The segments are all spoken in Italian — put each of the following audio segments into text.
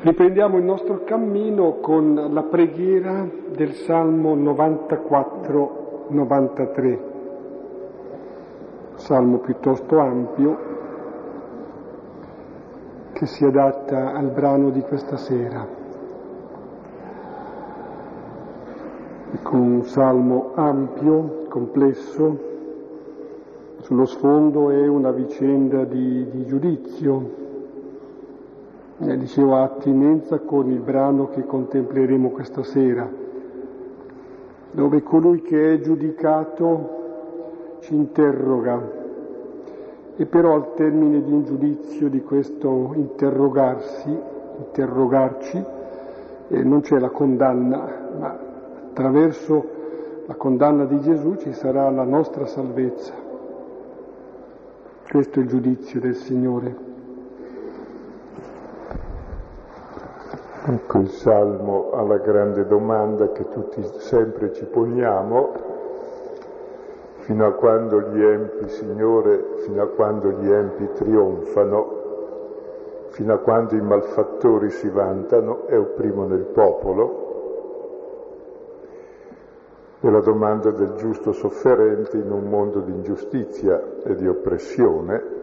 Riprendiamo il nostro cammino con la preghiera del Salmo 94-93, salmo piuttosto ampio che si adatta al brano di questa sera. Ecco un salmo ampio, complesso, sullo sfondo è una vicenda di, di giudizio, eh, dicevo, ha attinenza con il brano che contempleremo questa sera, dove colui che è giudicato ci interroga e però al termine di un giudizio di questo interrogarsi, interrogarci, eh, non c'è la condanna, ma attraverso la condanna di Gesù ci sarà la nostra salvezza. Questo è il giudizio del Signore. Ecco il Salmo alla grande domanda che tutti sempre ci poniamo, fino a quando gli empi, Signore, fino a quando gli empi trionfano, fino a quando i malfattori si vantano e opprimono il popolo. È la domanda del giusto sofferente in un mondo di ingiustizia e di oppressione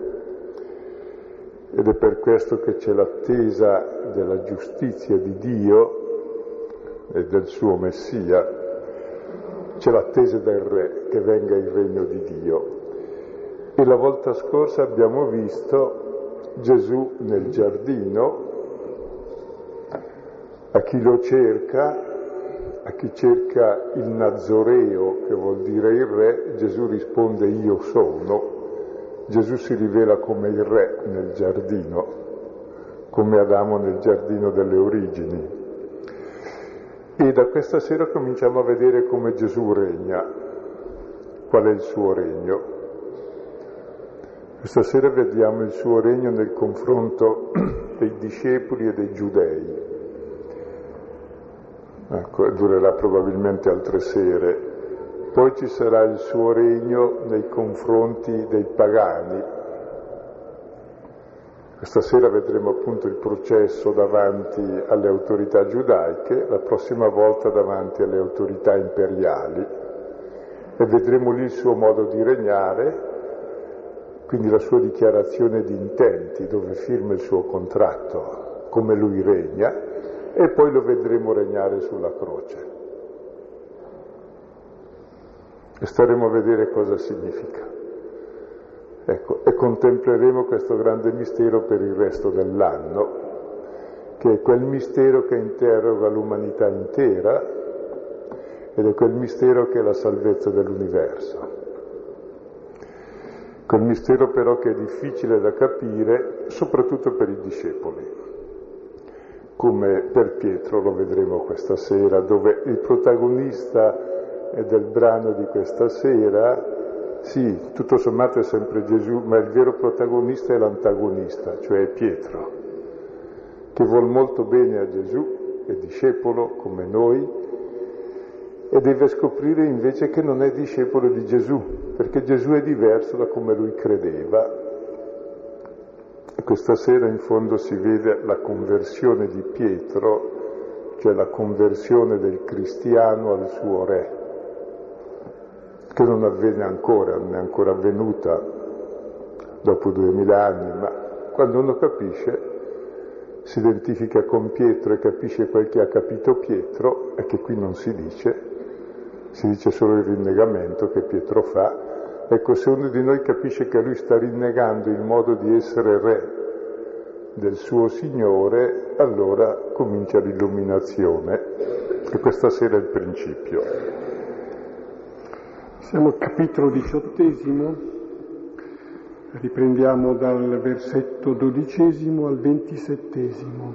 ed è per questo che c'è l'attesa della giustizia di Dio e del suo Messia, c'è l'attesa del Re che venga il regno di Dio. E la volta scorsa abbiamo visto Gesù nel giardino, a chi lo cerca, a chi cerca il Nazoreo, che vuol dire il Re, Gesù risponde io sono, Gesù si rivela come il re nel giardino, come Adamo nel giardino delle origini. E da questa sera cominciamo a vedere come Gesù regna, qual è il suo regno. Questa sera vediamo il suo regno nel confronto dei discepoli e dei giudei. Ecco, durerà probabilmente altre sere, poi ci sarà il suo regno nei confronti dei pagani. Questa sera vedremo appunto il processo davanti alle autorità giudaiche, la prossima volta davanti alle autorità imperiali e vedremo lì il suo modo di regnare, quindi la sua dichiarazione di intenti dove firma il suo contratto, come lui regna, e poi lo vedremo regnare sulla croce e staremo a vedere cosa significa. Ecco, e contempleremo questo grande mistero per il resto dell'anno, che è quel mistero che interroga l'umanità intera ed è quel mistero che è la salvezza dell'universo. Quel mistero però che è difficile da capire, soprattutto per i discepoli, come per Pietro lo vedremo questa sera, dove il protagonista e del brano di questa sera, sì, tutto sommato è sempre Gesù, ma il vero protagonista è l'antagonista, cioè Pietro, che vuol molto bene a Gesù, è discepolo come noi, e deve scoprire invece che non è discepolo di Gesù, perché Gesù è diverso da come lui credeva. E questa sera in fondo si vede la conversione di Pietro, cioè la conversione del cristiano al suo re che non avviene ancora, non è ancora avvenuta dopo duemila anni, ma quando uno capisce, si identifica con Pietro e capisce quel che ha capito Pietro e che qui non si dice, si dice solo il rinnegamento che Pietro fa. Ecco, se uno di noi capisce che lui sta rinnegando il modo di essere re del suo Signore, allora comincia l'illuminazione. E questa sera è il principio. Siamo al capitolo diciottesimo, riprendiamo dal versetto dodicesimo al ventisettesimo.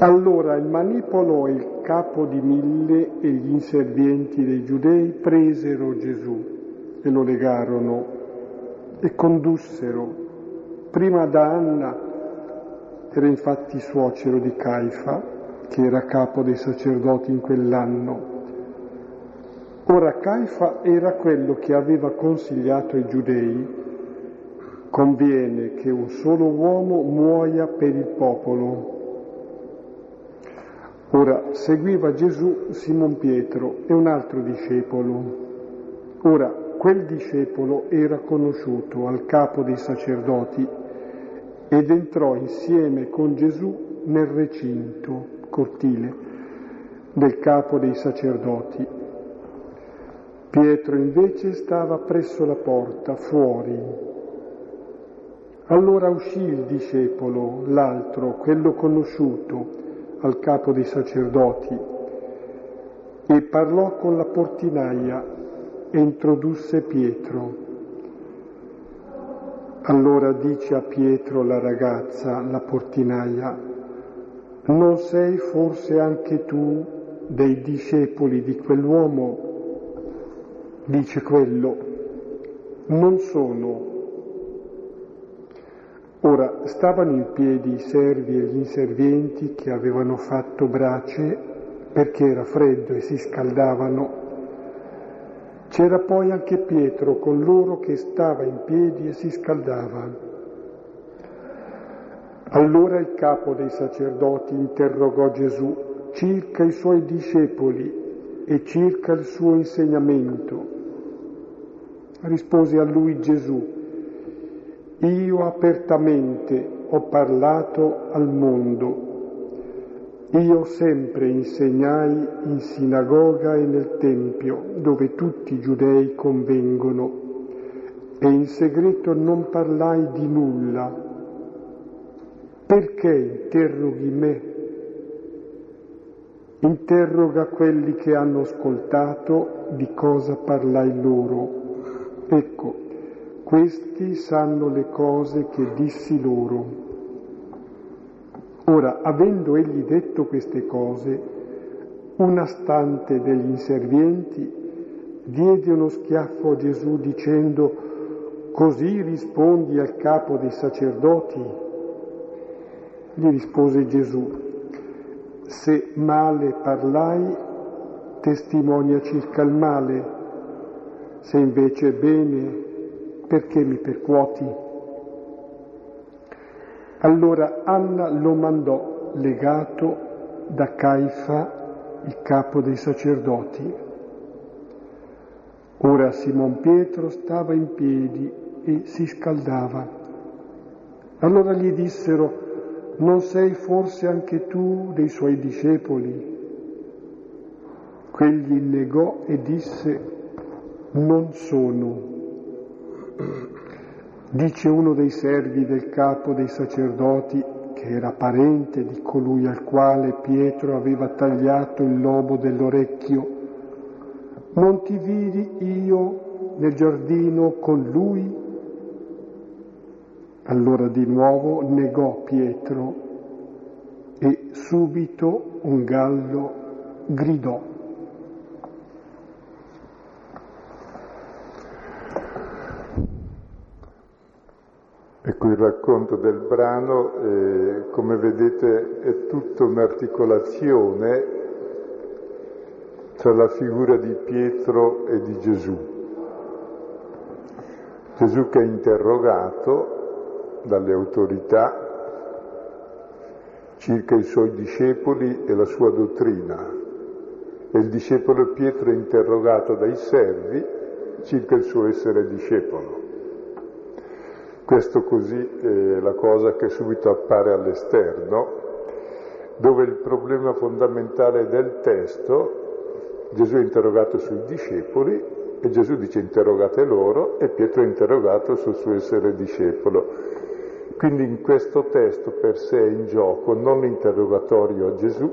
Allora il manipolo e il capo di mille e gli inservienti dei giudei presero Gesù e lo legarono e condussero prima da Anna era infatti suocero di Caifa, che era capo dei sacerdoti in quell'anno. Ora Caifa era quello che aveva consigliato ai giudei, conviene che un solo uomo muoia per il popolo. Ora seguiva Gesù Simon Pietro e un altro discepolo. Ora quel discepolo era conosciuto al capo dei sacerdoti ed entrò insieme con Gesù nel recinto, cortile, del capo dei sacerdoti. Pietro invece stava presso la porta, fuori. Allora uscì il discepolo, l'altro, quello conosciuto, al capo dei sacerdoti e parlò con la portinaia e introdusse Pietro. Allora dice a Pietro la ragazza, la portinaia, non sei forse anche tu dei discepoli di quell'uomo? Dice quello, non sono. Ora stavano in piedi i servi e gli inservienti che avevano fatto brace perché era freddo e si scaldavano c'era poi anche Pietro con loro che stava in piedi e si scaldava. Allora il capo dei sacerdoti interrogò Gesù circa i suoi discepoli e circa il suo insegnamento. Rispose a lui Gesù, io apertamente ho parlato al mondo io sempre insegnai in sinagoga e nel Tempio, dove tutti i giudei convengono, e in segreto non parlai di nulla. Perché interroghi me? Interroga quelli che hanno ascoltato di cosa parlai loro. Ecco, questi sanno le cose che dissi loro. Ora, avendo egli detto queste cose, una stante degli inservienti diede uno schiaffo a Gesù dicendo, così rispondi al capo dei sacerdoti? Gli rispose Gesù, se male parlai, testimonia circa il male, se invece bene, perché mi percuoti? Allora Anna lo mandò legato da Caifa, il capo dei sacerdoti. Ora Simon Pietro stava in piedi e si scaldava. Allora gli dissero, non sei forse anche tu dei suoi discepoli? Quegli negò e disse, non sono. Dice uno dei servi del capo dei sacerdoti, che era parente di colui al quale Pietro aveva tagliato il lobo dell'orecchio, non ti vidi io nel giardino con lui? Allora di nuovo negò Pietro e subito un gallo gridò. Ecco, il racconto del brano, eh, come vedete, è tutta un'articolazione tra la figura di Pietro e di Gesù. Gesù che è interrogato dalle autorità circa i suoi discepoli e la sua dottrina, e il discepolo Pietro è interrogato dai servi circa il suo essere discepolo. Questo così è la cosa che subito appare all'esterno, dove il problema fondamentale del testo, Gesù è interrogato sui discepoli e Gesù dice interrogate loro e Pietro è interrogato sul suo essere discepolo. Quindi in questo testo per sé è in gioco non l'interrogatorio a Gesù,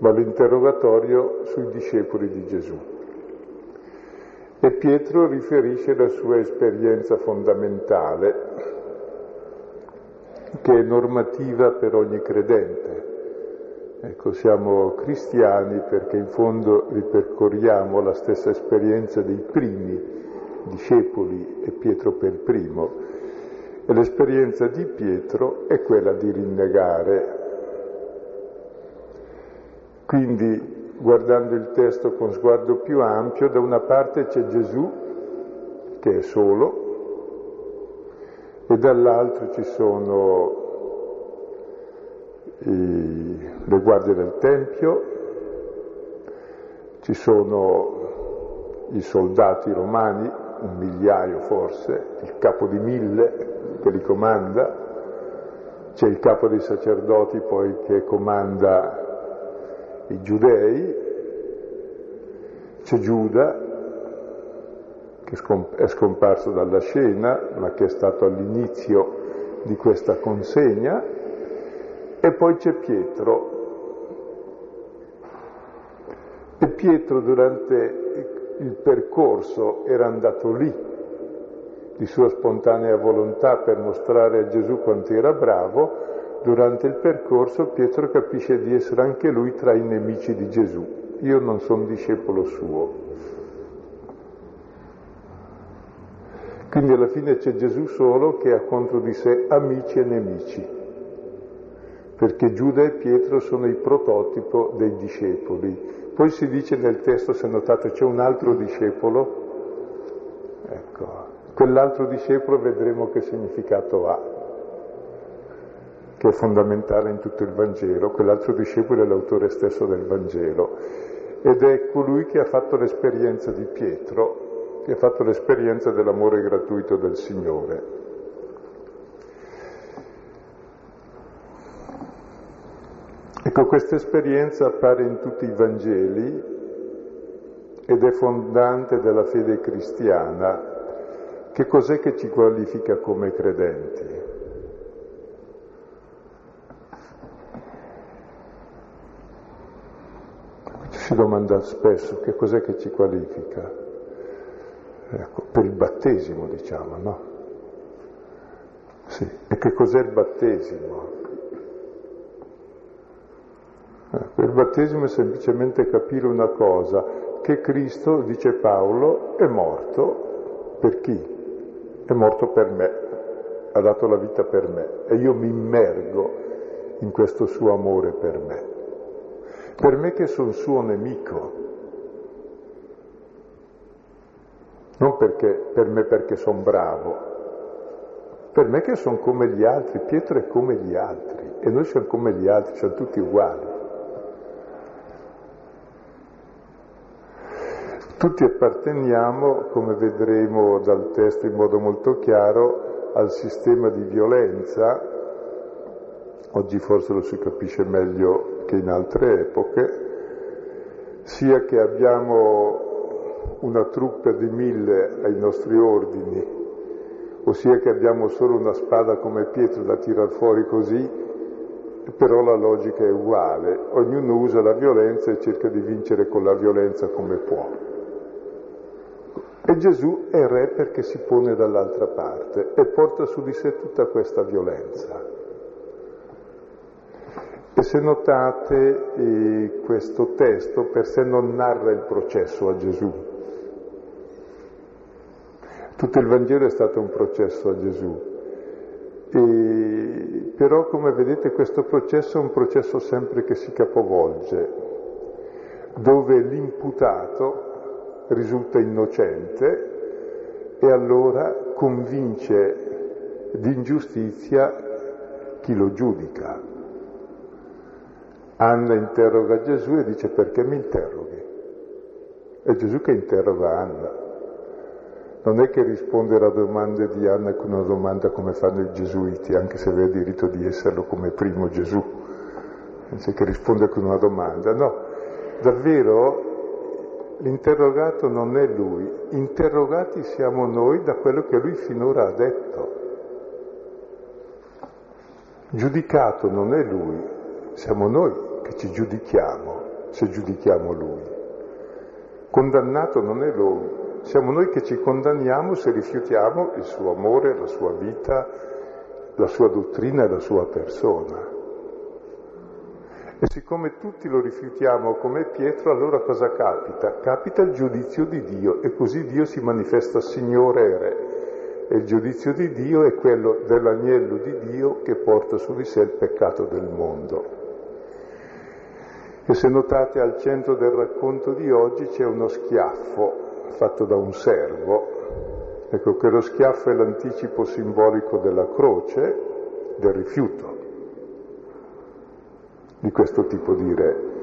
ma l'interrogatorio sui discepoli di Gesù. E Pietro riferisce la sua esperienza fondamentale, che è normativa per ogni credente. Ecco, siamo cristiani perché in fondo ripercorriamo la stessa esperienza dei primi discepoli e Pietro per primo. E l'esperienza di Pietro è quella di rinnegare. Quindi guardando il testo con sguardo più ampio, da una parte c'è Gesù, che è solo, e dall'altro ci sono i, le guardie del Tempio, ci sono i soldati romani, un migliaio forse, il capo di mille che li comanda, c'è il capo dei sacerdoti poi che comanda i giudei, c'è Giuda che è scomparso dalla scena ma che è stato all'inizio di questa consegna e poi c'è Pietro. E Pietro durante il percorso era andato lì di sua spontanea volontà per mostrare a Gesù quanto era bravo, durante il percorso Pietro capisce di essere anche lui tra i nemici di Gesù. Io non sono discepolo suo. Quindi alla fine c'è Gesù solo che ha contro di sé amici e nemici, perché Giuda e Pietro sono il prototipo dei discepoli. Poi si dice nel testo, se notate, c'è un altro discepolo, ecco, quell'altro discepolo vedremo che significato ha che è fondamentale in tutto il Vangelo, quell'altro discepolo è l'autore stesso del Vangelo ed è colui che ha fatto l'esperienza di Pietro, che ha fatto l'esperienza dell'amore gratuito del Signore. Ecco, questa esperienza appare in tutti i Vangeli ed è fondante della fede cristiana. Che cos'è che ci qualifica come credenti? Domanda spesso che cos'è che ci qualifica. Ecco, per il battesimo, diciamo, no? Sì. E che cos'è il battesimo? Ecco, il battesimo è semplicemente capire una cosa, che Cristo, dice Paolo, è morto per chi? È morto per me, ha dato la vita per me e io mi immergo in questo suo amore per me per me che sono suo nemico, non perché, per me perché sono bravo, per me che sono come gli altri, Pietro è come gli altri e noi siamo come gli altri, siamo tutti uguali. Tutti apparteniamo, come vedremo dal testo in modo molto chiaro, al sistema di violenza, oggi forse lo si capisce meglio che in altre epoche, sia che abbiamo una truppa di mille ai nostri ordini, ossia che abbiamo solo una spada come Pietro da tirar fuori così, però la logica è uguale, ognuno usa la violenza e cerca di vincere con la violenza come può. E Gesù è re perché si pone dall'altra parte e porta su di sé tutta questa violenza. E se notate eh, questo testo per sé non narra il processo a Gesù. Tutto il Vangelo è stato un processo a Gesù. E, però come vedete questo processo è un processo sempre che si capovolge, dove l'imputato risulta innocente e allora convince di ingiustizia chi lo giudica. Anna interroga Gesù e dice perché mi interroghi? È Gesù che interroga Anna. Non è che rispondere a domande di Anna con una domanda come fanno i gesuiti, anche se aveva diritto di esserlo come primo Gesù, che rispondere con una domanda. No, davvero l'interrogato non è lui, interrogati siamo noi da quello che lui finora ha detto. Giudicato non è lui, siamo noi che ci giudichiamo se giudichiamo Lui. Condannato non è Lui, siamo noi che ci condanniamo se rifiutiamo il suo amore, la sua vita, la sua dottrina e la sua persona. E siccome tutti lo rifiutiamo come Pietro, allora cosa capita? Capita il giudizio di Dio e così Dio si manifesta Signore e Re. E il giudizio di Dio è quello dell'agnello di Dio che porta su di sé il peccato del mondo. E se notate al centro del racconto di oggi c'è uno schiaffo fatto da un servo. Ecco che lo schiaffo è l'anticipo simbolico della croce, del rifiuto di questo tipo di re.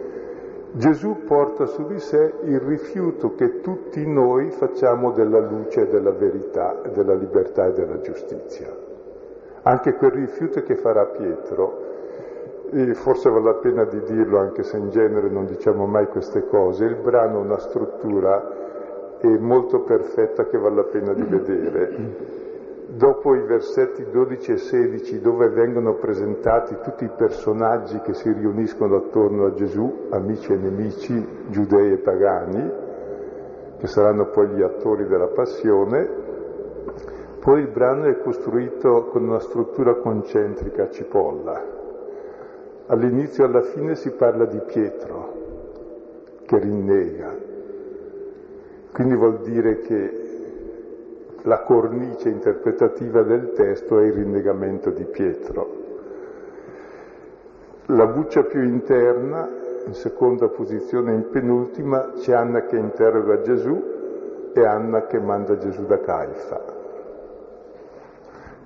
Gesù porta su di sé il rifiuto che tutti noi facciamo della luce, della verità, della libertà e della giustizia. Anche quel rifiuto che farà Pietro, e forse vale la pena di dirlo anche se in genere non diciamo mai queste cose, il brano ha una struttura molto perfetta che vale la pena di vedere dopo i versetti 12 e 16 dove vengono presentati tutti i personaggi che si riuniscono attorno a Gesù, amici e nemici, giudei e pagani, che saranno poi gli attori della passione, poi il brano è costruito con una struttura concentrica a cipolla. All'inizio e alla fine si parla di Pietro, che rinnega. Quindi vuol dire che la cornice interpretativa del testo è il rinnegamento di Pietro. La buccia più interna, in seconda posizione, in penultima, c'è Anna che interroga Gesù e Anna che manda Gesù da Caifa.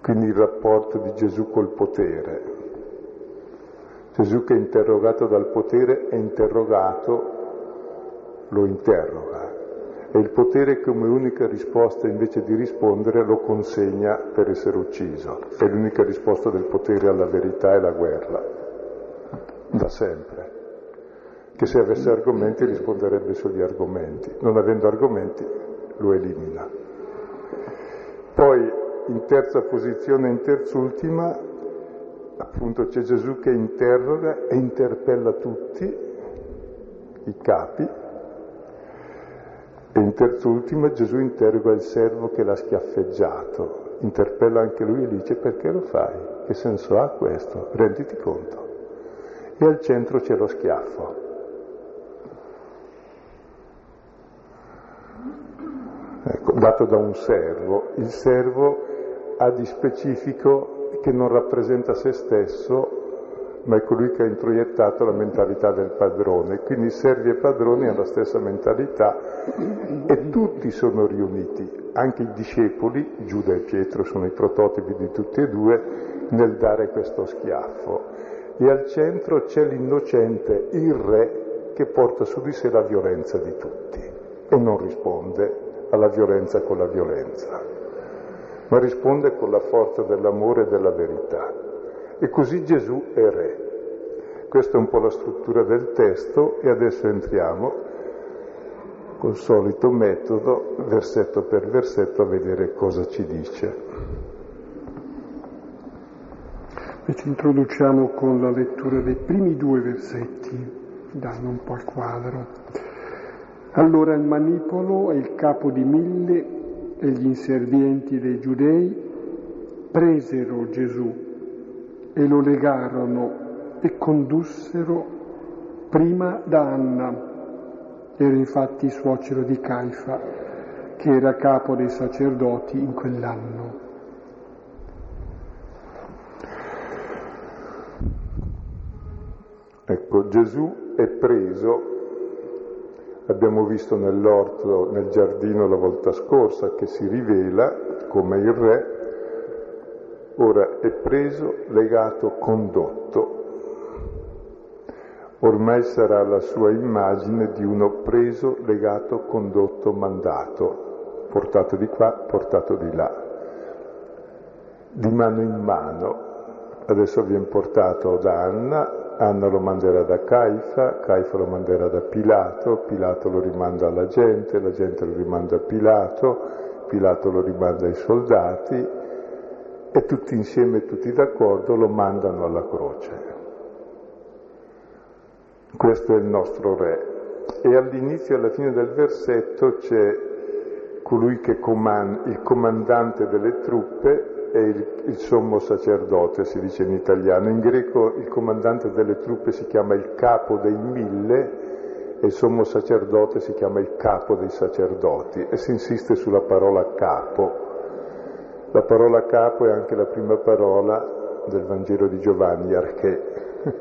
Quindi il rapporto di Gesù col potere. Gesù che è interrogato dal potere è interrogato, lo interroga e il potere come unica risposta invece di rispondere lo consegna per essere ucciso. È l'unica risposta del potere alla verità e alla guerra, da sempre. Che se avesse argomenti risponderebbe sugli argomenti, non avendo argomenti lo elimina. Poi in terza posizione, in terzultima, appunto c'è Gesù che interroga e interpella tutti i capi e in terz'ultima Gesù interroga il servo che l'ha schiaffeggiato, interpella anche lui e dice perché lo fai? Che senso ha questo? Renditi conto. E al centro c'è lo schiaffo. Ecco, dato da un servo. Il servo ha di specifico che non rappresenta se stesso ma è colui che ha introiettato la mentalità del padrone. Quindi servi e padroni hanno la stessa mentalità e tutti sono riuniti, anche i discepoli, Giuda e Pietro sono i prototipi di tutti e due, nel dare questo schiaffo. E al centro c'è l'innocente, il re, che porta su di sé la violenza di tutti e non risponde alla violenza con la violenza, ma risponde con la forza dell'amore e della verità. E così Gesù è re. Questa è un po' la struttura del testo e adesso entriamo col solito metodo, versetto per versetto, a vedere cosa ci dice. E ci introduciamo con la lettura dei primi due versetti, danno un po' il quadro. Allora il manipolo e il capo di mille e gli inservienti dei giudei presero Gesù e lo legarono e condussero prima da Anna. Era infatti suocero di Caifa, che era capo dei sacerdoti in quell'anno. Ecco, Gesù è preso, abbiamo visto nell'orto, nel giardino la volta scorsa, che si rivela come il re ora è preso, legato, condotto. Ormai sarà la sua immagine di uno preso, legato, condotto, mandato, portato di qua, portato di là, di mano in mano. Adesso viene portato da Anna, Anna lo manderà da Caifa, Caifa lo manderà da Pilato, Pilato lo rimanda alla gente, la gente lo rimanda a Pilato, Pilato lo rimanda ai soldati, e tutti insieme, tutti d'accordo, lo mandano alla croce. Questo è il nostro re. E all'inizio e alla fine del versetto c'è colui che comanda, il comandante delle truppe e il, il, sommo sacerdote, si dice in italiano. In greco il comandante delle truppe si chiama il capo dei mille e il sommo sacerdote si chiama il capo dei sacerdoti e si insiste sulla parola capo la parola capo è anche la prima parola del Vangelo di Giovanni, arché,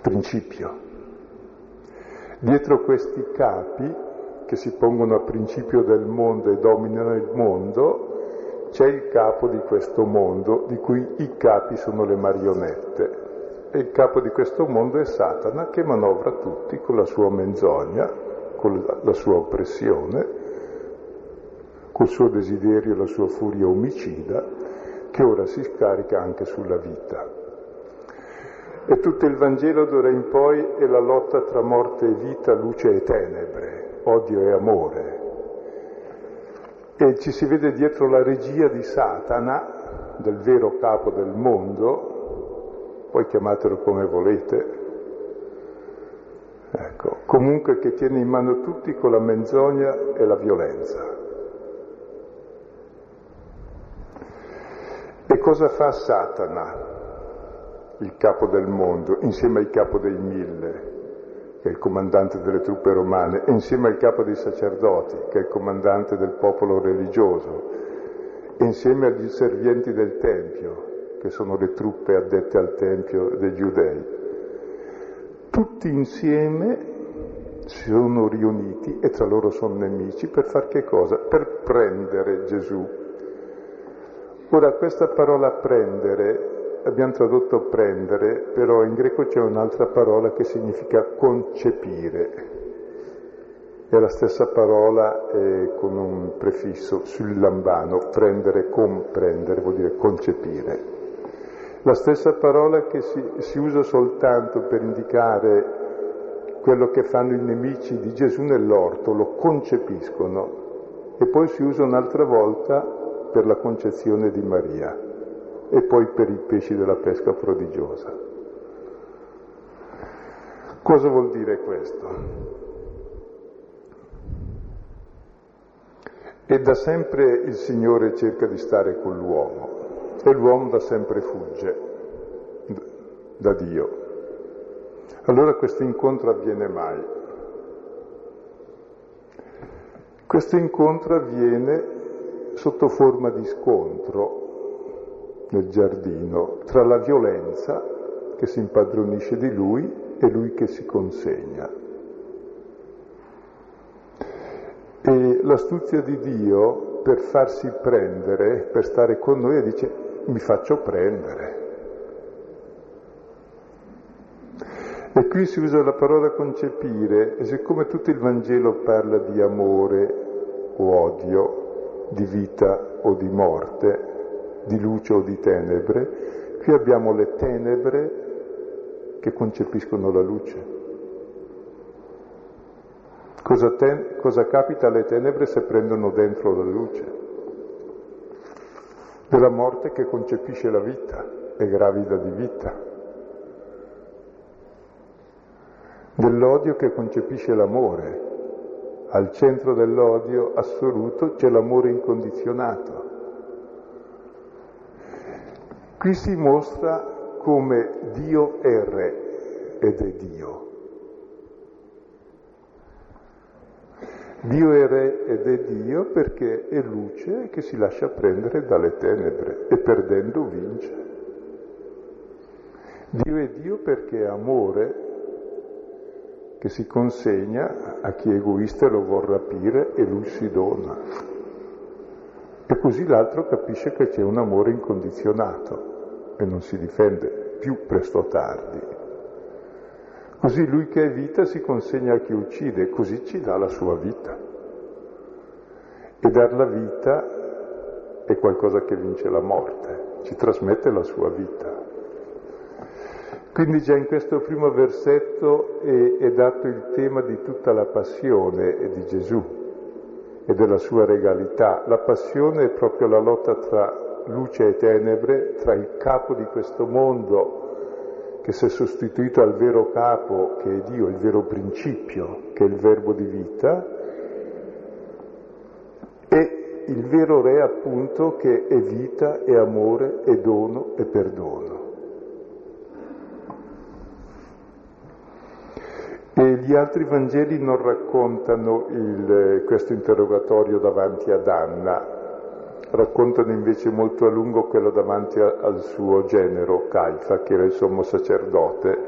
principio. Dietro questi capi, che si pongono a principio del mondo e dominano il mondo, c'è il capo di questo mondo, di cui i capi sono le marionette. E il capo di questo mondo è Satana, che manovra tutti con la sua menzogna, con la sua oppressione, col suo desiderio e la sua furia omicida, che ora si scarica anche sulla vita. E tutto il Vangelo d'ora in poi è la lotta tra morte e vita, luce e tenebre, odio e amore. E ci si vede dietro la regia di Satana, del vero capo del mondo, poi chiamatelo come volete, ecco, comunque che tiene in mano tutti con la menzogna e la violenza. E cosa fa Satana? il capo del mondo, insieme al capo dei mille, che è il comandante delle truppe romane, e insieme al capo dei sacerdoti, che è il comandante del popolo religioso, e insieme agli servienti del Tempio, che sono le truppe addette al Tempio dei giudei. Tutti insieme si sono riuniti e tra loro sono nemici per far che cosa? Per prendere Gesù. Ora questa parola prendere abbiamo tradotto prendere, però in greco c'è un'altra parola che significa concepire. È la stessa parola eh, con un prefisso sul lambano, prendere, comprendere, vuol dire concepire. La stessa parola che si, si usa soltanto per indicare quello che fanno i nemici di Gesù nell'orto, lo concepiscono, e poi si usa un'altra volta per la concezione di Maria e poi per i pesci della pesca prodigiosa. Cosa vuol dire questo? E da sempre il Signore cerca di stare con l'uomo e l'uomo da sempre fugge da Dio. Allora questo incontro avviene mai. Questo incontro avviene sotto forma di scontro nel giardino tra la violenza che si impadronisce di lui e lui che si consegna. E l'astuzia di Dio per farsi prendere, per stare con noi, dice mi faccio prendere. E qui si usa la parola concepire e siccome tutto il Vangelo parla di amore o odio, di vita o di morte, di luce o di tenebre, qui abbiamo le tenebre che concepiscono la luce. Cosa, ten- cosa capita alle tenebre se prendono dentro la luce? Della morte che concepisce la vita, è gravida di vita. Dell'odio che concepisce l'amore. Al centro dell'odio assoluto c'è l'amore incondizionato. Qui si mostra come Dio è Re ed è Dio. Dio è Re ed è Dio perché è luce che si lascia prendere dalle tenebre e perdendo vince. Dio è Dio perché è amore che si consegna a chi è egoista e lo vuol rapire e lui si dona. E così l'altro capisce che c'è un amore incondizionato e non si difende più presto o tardi. Così lui che è vita si consegna a chi uccide, così ci dà la sua vita. E dar la vita è qualcosa che vince la morte, ci trasmette la sua vita. Quindi già in questo primo versetto è, è dato il tema di tutta la passione di Gesù e della sua regalità. La passione è proprio la lotta tra luce e tenebre, tra il capo di questo mondo che si è sostituito al vero capo che è Dio, il vero principio che è il verbo di vita, e il vero re appunto che è vita, è amore, è dono e perdono. E gli altri Vangeli non raccontano il, questo interrogatorio davanti ad Anna, raccontano invece molto a lungo quello davanti a, al suo genero, Caifa, che era il sommo sacerdote.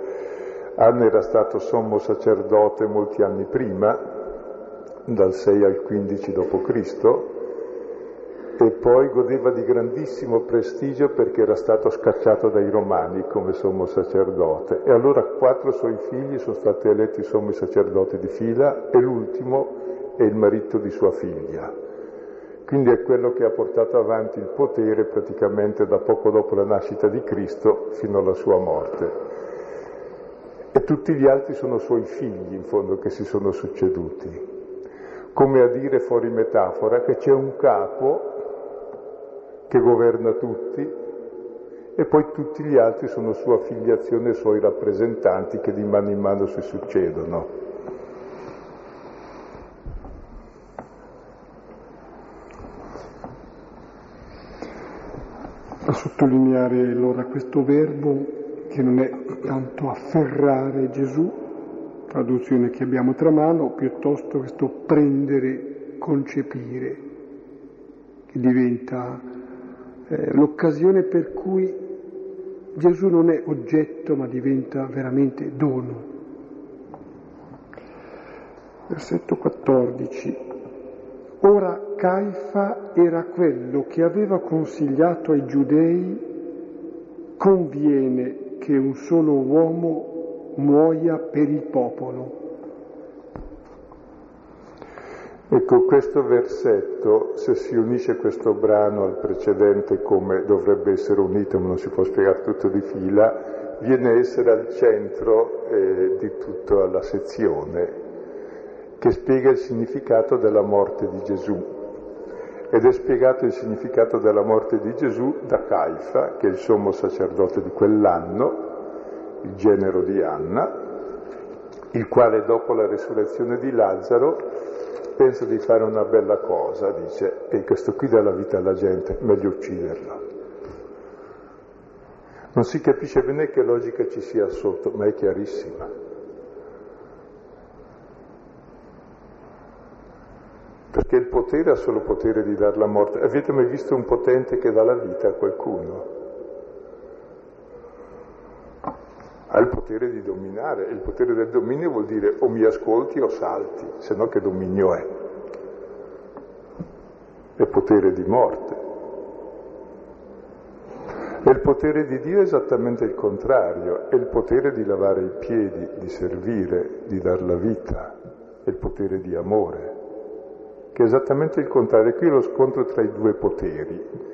Anna era stato sommo sacerdote molti anni prima, dal 6 al 15 d.C., e poi godeva di grandissimo prestigio perché era stato scacciato dai romani come sommo sacerdote. E allora quattro suoi figli sono stati eletti sommi sacerdoti di fila e l'ultimo è il marito di sua figlia. Quindi è quello che ha portato avanti il potere praticamente da poco dopo la nascita di Cristo fino alla sua morte. E tutti gli altri sono suoi figli, in fondo, che si sono succeduti. Come a dire fuori metafora che c'è un capo che governa tutti e poi tutti gli altri sono sua filiazione, suoi rappresentanti che di mano in mano si succedono. A sottolineare allora questo verbo che non è tanto afferrare Gesù, traduzione che abbiamo tra mano, piuttosto questo prendere, concepire, che diventa eh, l'occasione per cui Gesù non è oggetto ma diventa veramente dono. Versetto 14. Ora Caifa era quello che aveva consigliato ai giudei conviene che un solo uomo muoia per il popolo. Ecco, questo versetto, se si unisce questo brano al precedente come dovrebbe essere unito, ma non si può spiegare tutto di fila, viene a essere al centro eh, di tutta la sezione che spiega il significato della morte di Gesù. Ed è spiegato il significato della morte di Gesù da Caifa, che è il sommo sacerdote di quell'anno, il genero di Anna, il quale dopo la resurrezione di Lazzaro pensa di fare una bella cosa, dice, e questo qui dà la vita alla gente, meglio ucciderlo. Non si capisce bene che logica ci sia sotto, ma è chiarissima. Perché il potere ha solo potere di dar la morte. Avete mai visto un potente che dà la vita a qualcuno? Ha il potere di dominare e il potere del dominio vuol dire o mi ascolti o salti, se no che dominio è? È potere di morte. E il potere di Dio è esattamente il contrario, è il potere di lavare i piedi, di servire, di dar la vita, è il potere di amore che è esattamente il contrario. Qui è lo scontro tra i due poteri.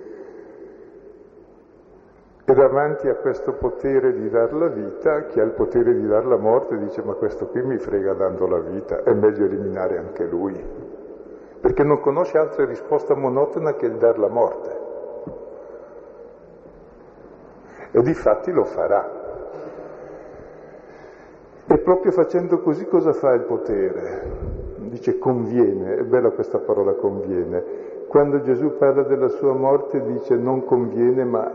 E davanti a questo potere di dar la vita, chi ha il potere di dar la morte dice ma questo qui mi frega dando la vita, è meglio eliminare anche lui, perché non conosce altra risposta monotona che il dar la morte. E di fatti lo farà. E proprio facendo così cosa fa il potere? Dice conviene, è bella questa parola conviene. Quando Gesù parla della sua morte dice non conviene ma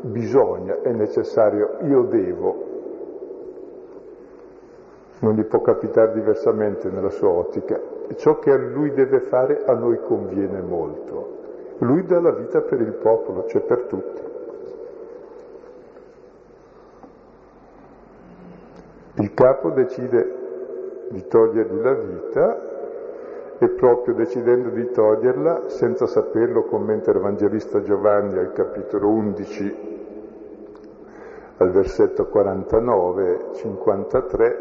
bisogna, è necessario, io devo. Non gli può capitare diversamente nella sua ottica. Ciò che a lui deve fare a noi conviene molto. Lui dà la vita per il popolo, cioè per tutti. Il capo decide di togliergli la vita e proprio decidendo di toglierla, senza saperlo, commenta l'Evangelista Giovanni al capitolo 11, al versetto 49-53,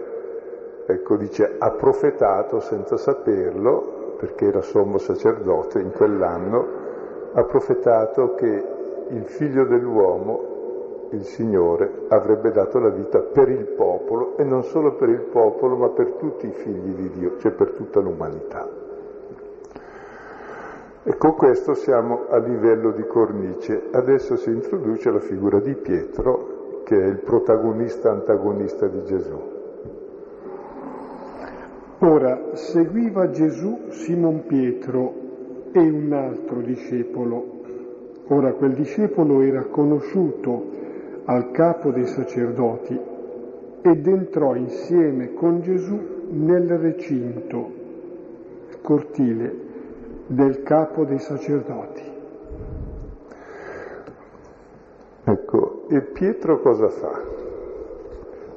ecco dice, ha profetato senza saperlo, perché era sommo sacerdote in quell'anno, ha profetato che il figlio dell'uomo il Signore avrebbe dato la vita per il popolo e non solo per il popolo ma per tutti i figli di Dio, cioè per tutta l'umanità. E con questo siamo a livello di cornice. Adesso si introduce la figura di Pietro, che è il protagonista antagonista di Gesù. Ora seguiva Gesù Simon Pietro e un altro discepolo. Ora quel discepolo era conosciuto al capo dei sacerdoti ed entrò insieme con Gesù nel recinto, cortile del capo dei sacerdoti. Ecco, e Pietro cosa fa?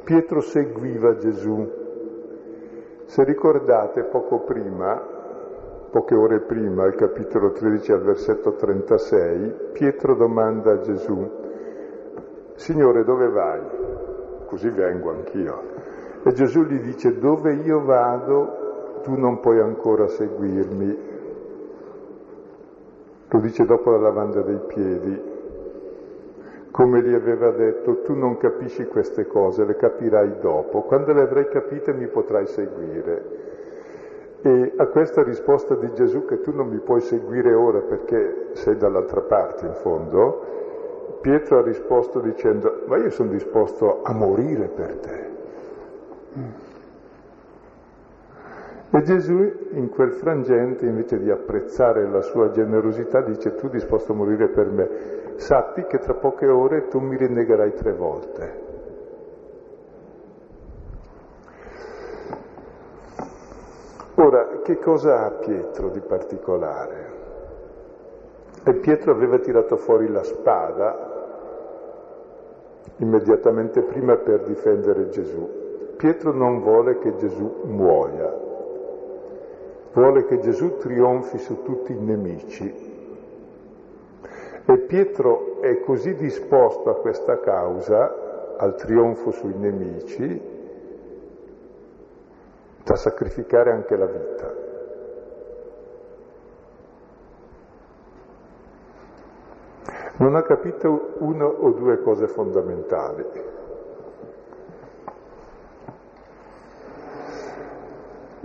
Pietro seguiva Gesù. Se ricordate poco prima, poche ore prima, al capitolo 13 al versetto 36, Pietro domanda a Gesù, Signore dove vai? Così vengo anch'io. E Gesù gli dice, dove io vado tu non puoi ancora seguirmi. Lo dice dopo la lavanda dei piedi come gli aveva detto, tu non capisci queste cose, le capirai dopo, quando le avrai capite mi potrai seguire. E a questa risposta di Gesù che tu non mi puoi seguire ora perché sei dall'altra parte in fondo, Pietro ha risposto dicendo, ma io sono disposto a morire per te. E Gesù in quel frangente, invece di apprezzare la sua generosità, dice tu disposto a morire per me, sappi che tra poche ore tu mi rinnegherai tre volte. Ora, che cosa ha Pietro di particolare? E Pietro aveva tirato fuori la spada immediatamente prima per difendere Gesù. Pietro non vuole che Gesù muoia, vuole che Gesù trionfi su tutti i nemici e Pietro è così disposto a questa causa, al trionfo sui nemici, da sacrificare anche la vita. Non ha capito una o due cose fondamentali.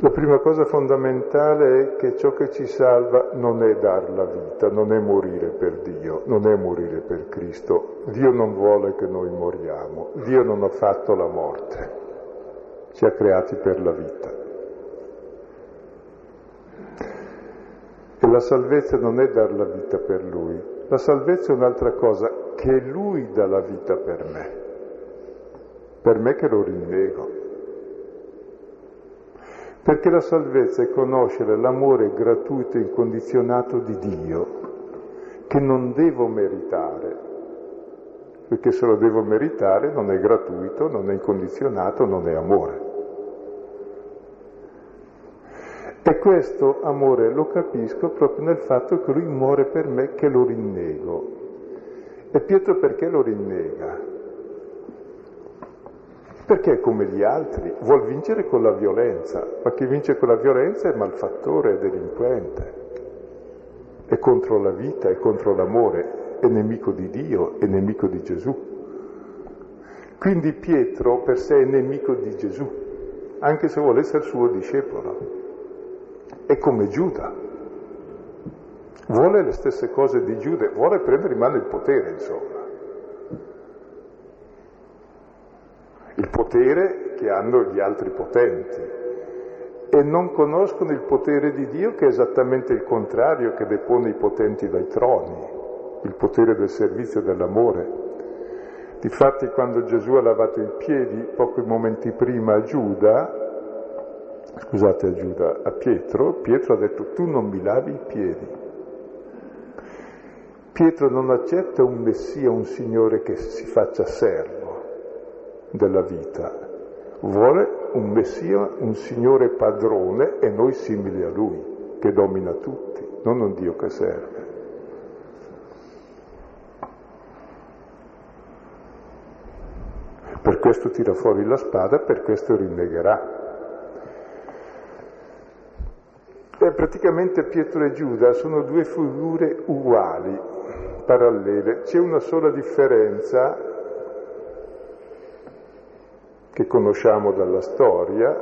La prima cosa fondamentale è che ciò che ci salva non è dar la vita, non è morire per Dio, non è morire per Cristo. Dio non vuole che noi moriamo, Dio non ha fatto la morte, ci ha creati per la vita. E la salvezza non è dar la vita per Lui, la salvezza è un'altra cosa, che Lui dà la vita per me, per me che lo rinnego. Perché la salvezza è conoscere l'amore gratuito e incondizionato di Dio, che non devo meritare, perché se lo devo meritare non è gratuito, non è incondizionato, non è amore. E questo amore lo capisco proprio nel fatto che lui muore per me che lo rinnego. E Pietro perché lo rinnega? Perché è come gli altri, vuol vincere con la violenza, ma chi vince con la violenza è malfattore, è delinquente, è contro la vita, è contro l'amore, è nemico di Dio, è nemico di Gesù. Quindi Pietro per sé è nemico di Gesù, anche se vuole essere suo discepolo. È come Giuda, vuole le stesse cose di Giuda, vuole prendere in mano il potere, insomma. Il potere che hanno gli altri potenti e non conoscono il potere di Dio che è esattamente il contrario che depone i potenti dai troni, il potere del servizio e dell'amore. Difatti quando Gesù ha lavato i piedi pochi momenti prima a Giuda, scusate a Giuda, a Pietro, Pietro ha detto tu non mi lavi i piedi. Pietro non accetta un Messia, un Signore che si faccia servo della vita. Vuole un Messia, un Signore padrone e noi simili a Lui, che domina tutti, non un Dio che serve. Per questo tira fuori la spada, per questo rinnegherà. E praticamente Pietro e Giuda sono due figure uguali, parallele. C'è una sola differenza che conosciamo dalla storia,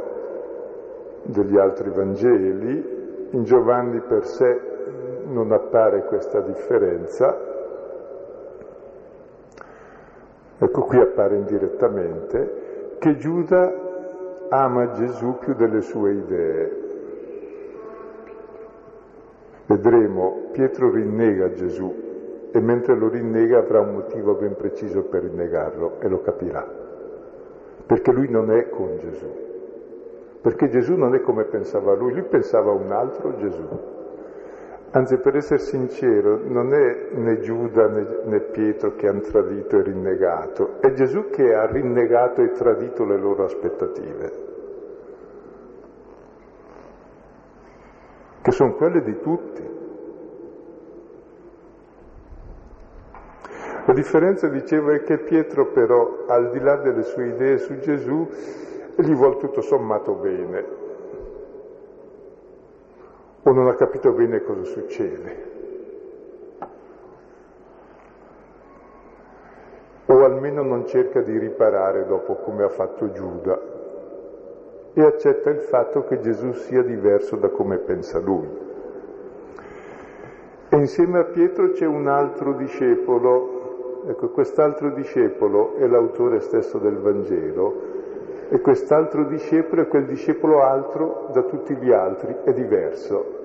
degli altri Vangeli, in Giovanni per sé non appare questa differenza, ecco qui appare indirettamente, che Giuda ama Gesù più delle sue idee. Vedremo, Pietro rinnega Gesù e mentre lo rinnega avrà un motivo ben preciso per rinnegarlo e lo capirà perché lui non è con Gesù, perché Gesù non è come pensava lui, lui pensava a un altro Gesù. Anzi, per essere sincero, non è né Giuda né, né Pietro che hanno tradito e rinnegato, è Gesù che ha rinnegato e tradito le loro aspettative, che sono quelle di tutti. La differenza, dicevo, è che Pietro però, al di là delle sue idee su Gesù, gli vuole tutto sommato bene, o non ha capito bene cosa succede. O almeno non cerca di riparare dopo come ha fatto Giuda e accetta il fatto che Gesù sia diverso da come pensa lui. E insieme a Pietro c'è un altro discepolo, ecco quest'altro discepolo è l'autore stesso del Vangelo e quest'altro discepolo è quel discepolo altro da tutti gli altri, è diverso.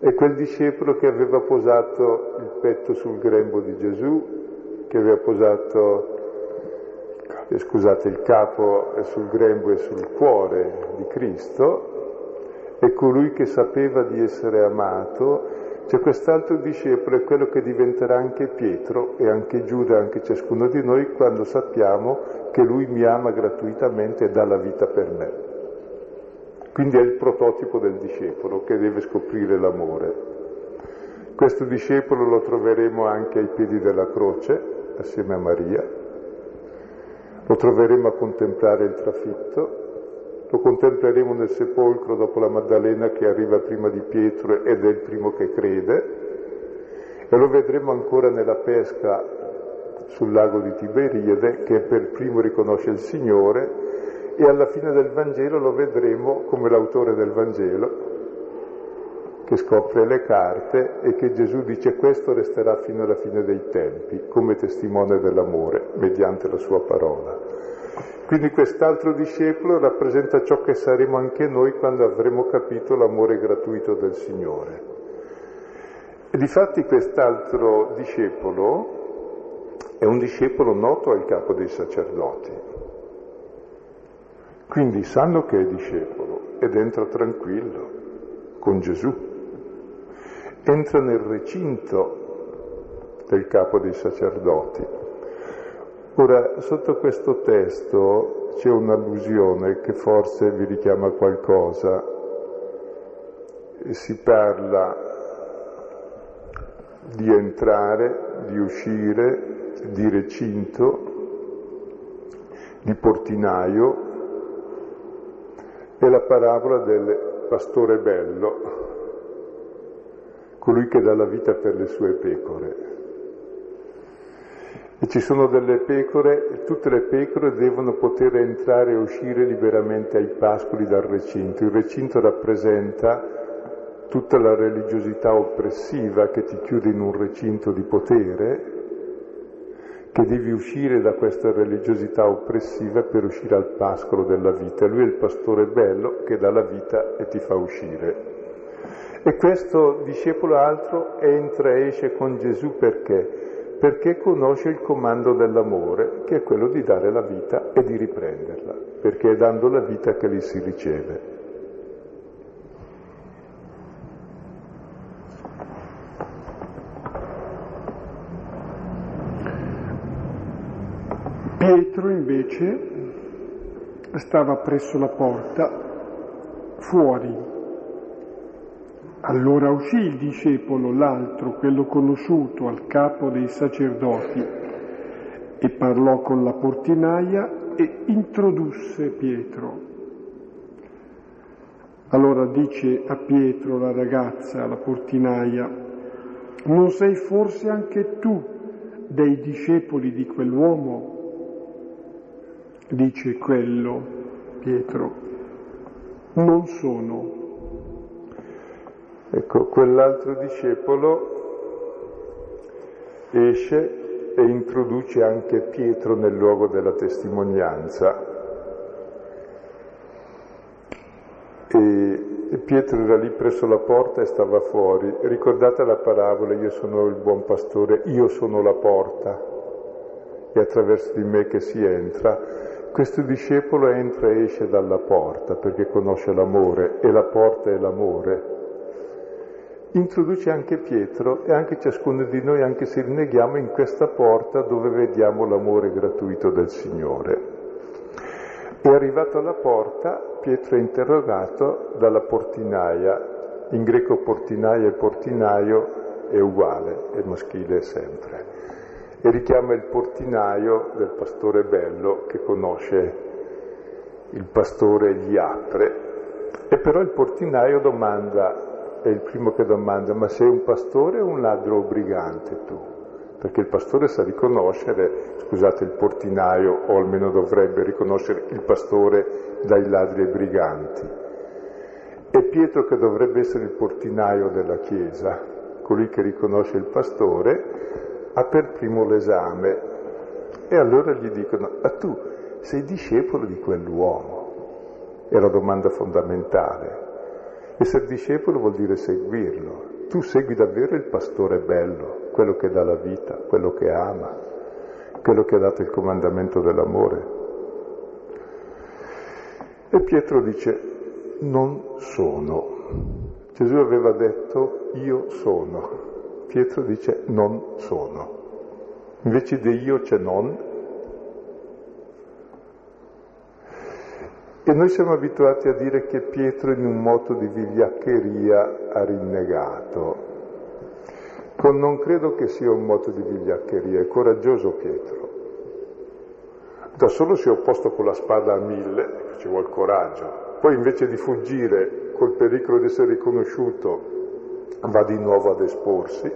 È quel discepolo che aveva posato il petto sul grembo di Gesù, che aveva posato, eh, scusate, il capo sul grembo e sul cuore di Cristo, è colui che sapeva di essere amato, c'è quest'altro discepolo, è quello che diventerà anche Pietro e anche Giuda, anche ciascuno di noi, quando sappiamo che lui mi ama gratuitamente e dà la vita per me. Quindi è il prototipo del discepolo che deve scoprire l'amore. Questo discepolo lo troveremo anche ai piedi della croce, assieme a Maria. Lo troveremo a contemplare il trafitto, lo contempleremo nel sepolcro dopo la Maddalena che arriva prima di Pietro ed è il primo che crede, e lo vedremo ancora nella pesca sul lago di Tiberiade che per primo riconosce il Signore e alla fine del Vangelo lo vedremo come l'autore del Vangelo che scopre le carte e che Gesù dice questo resterà fino alla fine dei tempi come testimone dell'amore mediante la sua parola. Quindi quest'altro discepolo rappresenta ciò che saremo anche noi quando avremo capito l'amore gratuito del Signore. E difatti quest'altro discepolo è un discepolo noto al capo dei sacerdoti. Quindi sanno che è discepolo ed entra tranquillo con Gesù. Entra nel recinto del capo dei sacerdoti. Ora, sotto questo testo c'è un'allusione che forse vi richiama qualcosa. Si parla di entrare, di uscire, di recinto, di portinaio, è la parabola del pastore bello, colui che dà la vita per le sue pecore. E ci sono delle pecore, e tutte le pecore devono poter entrare e uscire liberamente ai pascoli dal recinto. Il recinto rappresenta tutta la religiosità oppressiva che ti chiude in un recinto di potere, che devi uscire da questa religiosità oppressiva per uscire al pascolo della vita. Lui è il pastore bello che dà la vita e ti fa uscire. E questo discepolo altro entra e esce con Gesù perché? Perché conosce il comando dell'amore, che è quello di dare la vita e di riprenderla, perché è dando la vita che li si riceve. Pietro invece stava presso la porta, fuori. Allora uscì il discepolo, l'altro, quello conosciuto, al capo dei sacerdoti, e parlò con la portinaia e introdusse Pietro. Allora dice a Pietro la ragazza, la portinaia, non sei forse anche tu dei discepoli di quell'uomo? dice quello Pietro, non sono. Ecco, quell'altro discepolo esce e introduce anche Pietro nel luogo della testimonianza. E Pietro era lì presso la porta e stava fuori. Ricordate la parabola, io sono il buon pastore, io sono la porta e attraverso di me che si entra. Questo discepolo entra e esce dalla porta perché conosce l'amore e la porta è l'amore. Introduce anche Pietro e anche ciascuno di noi, anche se rinneghiamo, in questa porta dove vediamo l'amore gratuito del Signore. E arrivato alla porta, Pietro è interrogato dalla portinaia, in greco portinaia e portinaio è uguale, è maschile sempre, e richiama il portinaio del pastore bello che conosce il pastore gli apre, e però il portinaio domanda è il primo che domanda, ma sei un pastore o un ladro o brigante tu? Perché il pastore sa riconoscere, scusate, il portinaio, o almeno dovrebbe riconoscere il pastore dai ladri e briganti. E Pietro, che dovrebbe essere il portinaio della Chiesa, colui che riconosce il pastore, ha per primo l'esame. E allora gli dicono, ah tu sei discepolo di quell'uomo? È la domanda fondamentale. Essere discepolo vuol dire seguirlo. Tu segui davvero il pastore bello, quello che dà la vita, quello che ama, quello che ha dato il comandamento dell'amore. E Pietro dice, non sono. Gesù aveva detto, io sono. Pietro dice, non sono. Invece di io c'è non E noi siamo abituati a dire che Pietro in un moto di vigliaccheria ha rinnegato. Con non credo che sia un moto di vigliaccheria, è coraggioso Pietro. Da solo si è opposto con la spada a mille, ci vuole coraggio. Poi invece di fuggire col pericolo di essere riconosciuto, va di nuovo ad esporsi.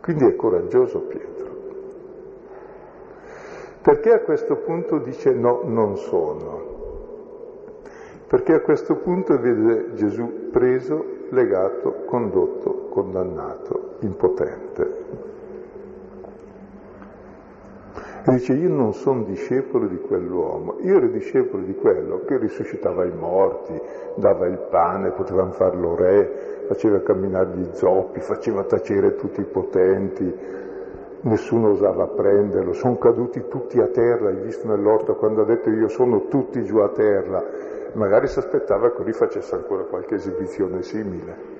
Quindi è coraggioso Pietro. Perché a questo punto dice no, non sono? Perché a questo punto vede Gesù preso, legato, condotto, condannato, impotente. E dice io non sono discepolo di quell'uomo, io ero discepolo di quello che risuscitava i morti, dava il pane, potevano farlo re, faceva camminare gli zoppi, faceva tacere tutti i potenti, nessuno osava prenderlo, sono caduti tutti a terra, hai visto nell'orto quando ha detto io sono tutti giù a terra, magari si aspettava che lui facesse ancora qualche esibizione simile.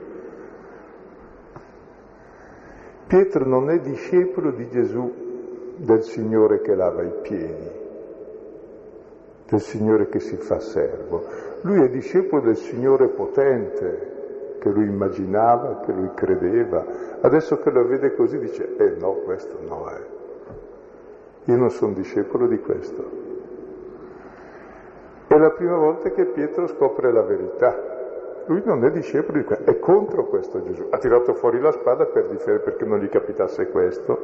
Pietro non è discepolo di Gesù, del Signore che lava i piedi, del Signore che si fa servo. Lui è discepolo del Signore potente, che lui immaginava, che lui credeva. Adesso che lo vede così dice, eh no, questo no è. Eh. Io non sono discepolo di questo. È la prima volta che Pietro scopre la verità. Lui non è discepolo di questo, è contro questo Gesù. Ha tirato fuori la spada per difendere perché non gli capitasse questo,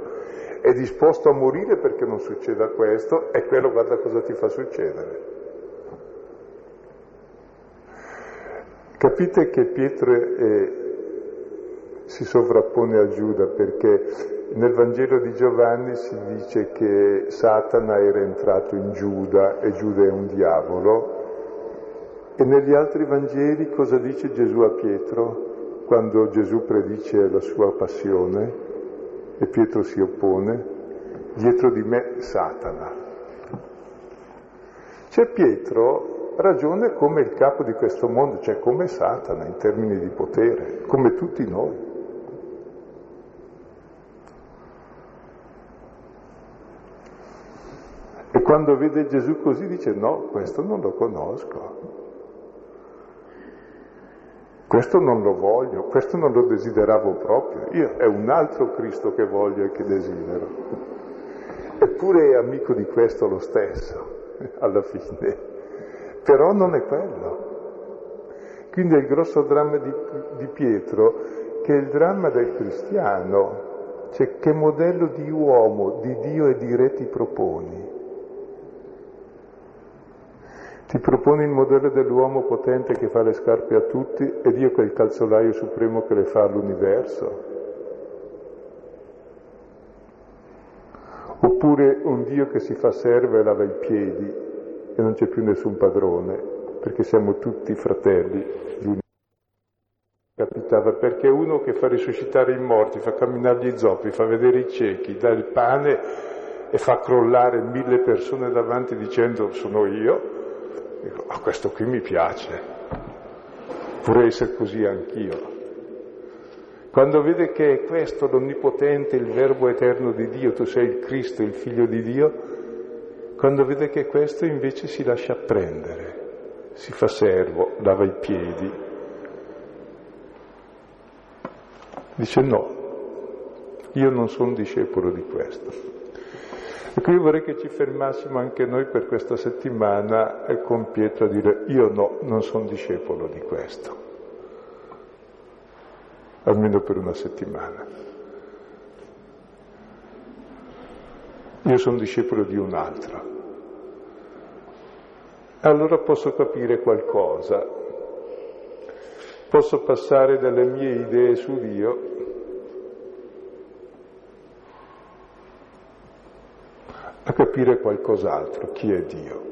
è disposto a morire perché non succeda questo e quello guarda cosa ti fa succedere. Capite che Pietro è, si sovrappone a Giuda perché nel Vangelo di Giovanni si dice che Satana era entrato in Giuda e Giuda è un diavolo e negli altri Vangeli cosa dice Gesù a Pietro quando Gesù predice la sua passione e Pietro si oppone? Dietro di me Satana. C'è Pietro ragione come il capo di questo mondo, cioè come Satana in termini di potere, come tutti noi. E quando vede Gesù così dice no, questo non lo conosco, questo non lo voglio, questo non lo desideravo proprio, io è un altro Cristo che voglio e che desidero. Eppure è amico di questo lo stesso, alla fine però non è quello. Quindi è il grosso dramma di, di Pietro, che è il dramma del cristiano, cioè che modello di uomo, di Dio e di re ti proponi? Ti proponi il modello dell'uomo potente che fa le scarpe a tutti e Dio quel calzolaio supremo che le fa all'universo? Oppure un Dio che si fa servo e lava i piedi e non c'è più nessun padrone, perché siamo tutti fratelli capitava perché uno che fa risuscitare i morti, fa camminare gli zoppi, fa vedere i ciechi, dà il pane e fa crollare mille persone davanti dicendo sono io, dico, ah, questo qui mi piace, vorrei essere così anch'io. Quando vede che è questo l'Onnipotente, il Verbo eterno di Dio, tu sei il Cristo, il Figlio di Dio, quando vede che questo invece si lascia prendere, si fa servo, lava i piedi. Dice no, io non sono discepolo di questo. Ecco, io vorrei che ci fermassimo anche noi per questa settimana con Pietro a dire io no, non sono discepolo di questo almeno per una settimana. Io sono discepolo di un altro. Allora posso capire qualcosa, posso passare dalle mie idee su Dio a capire qualcos'altro, chi è Dio.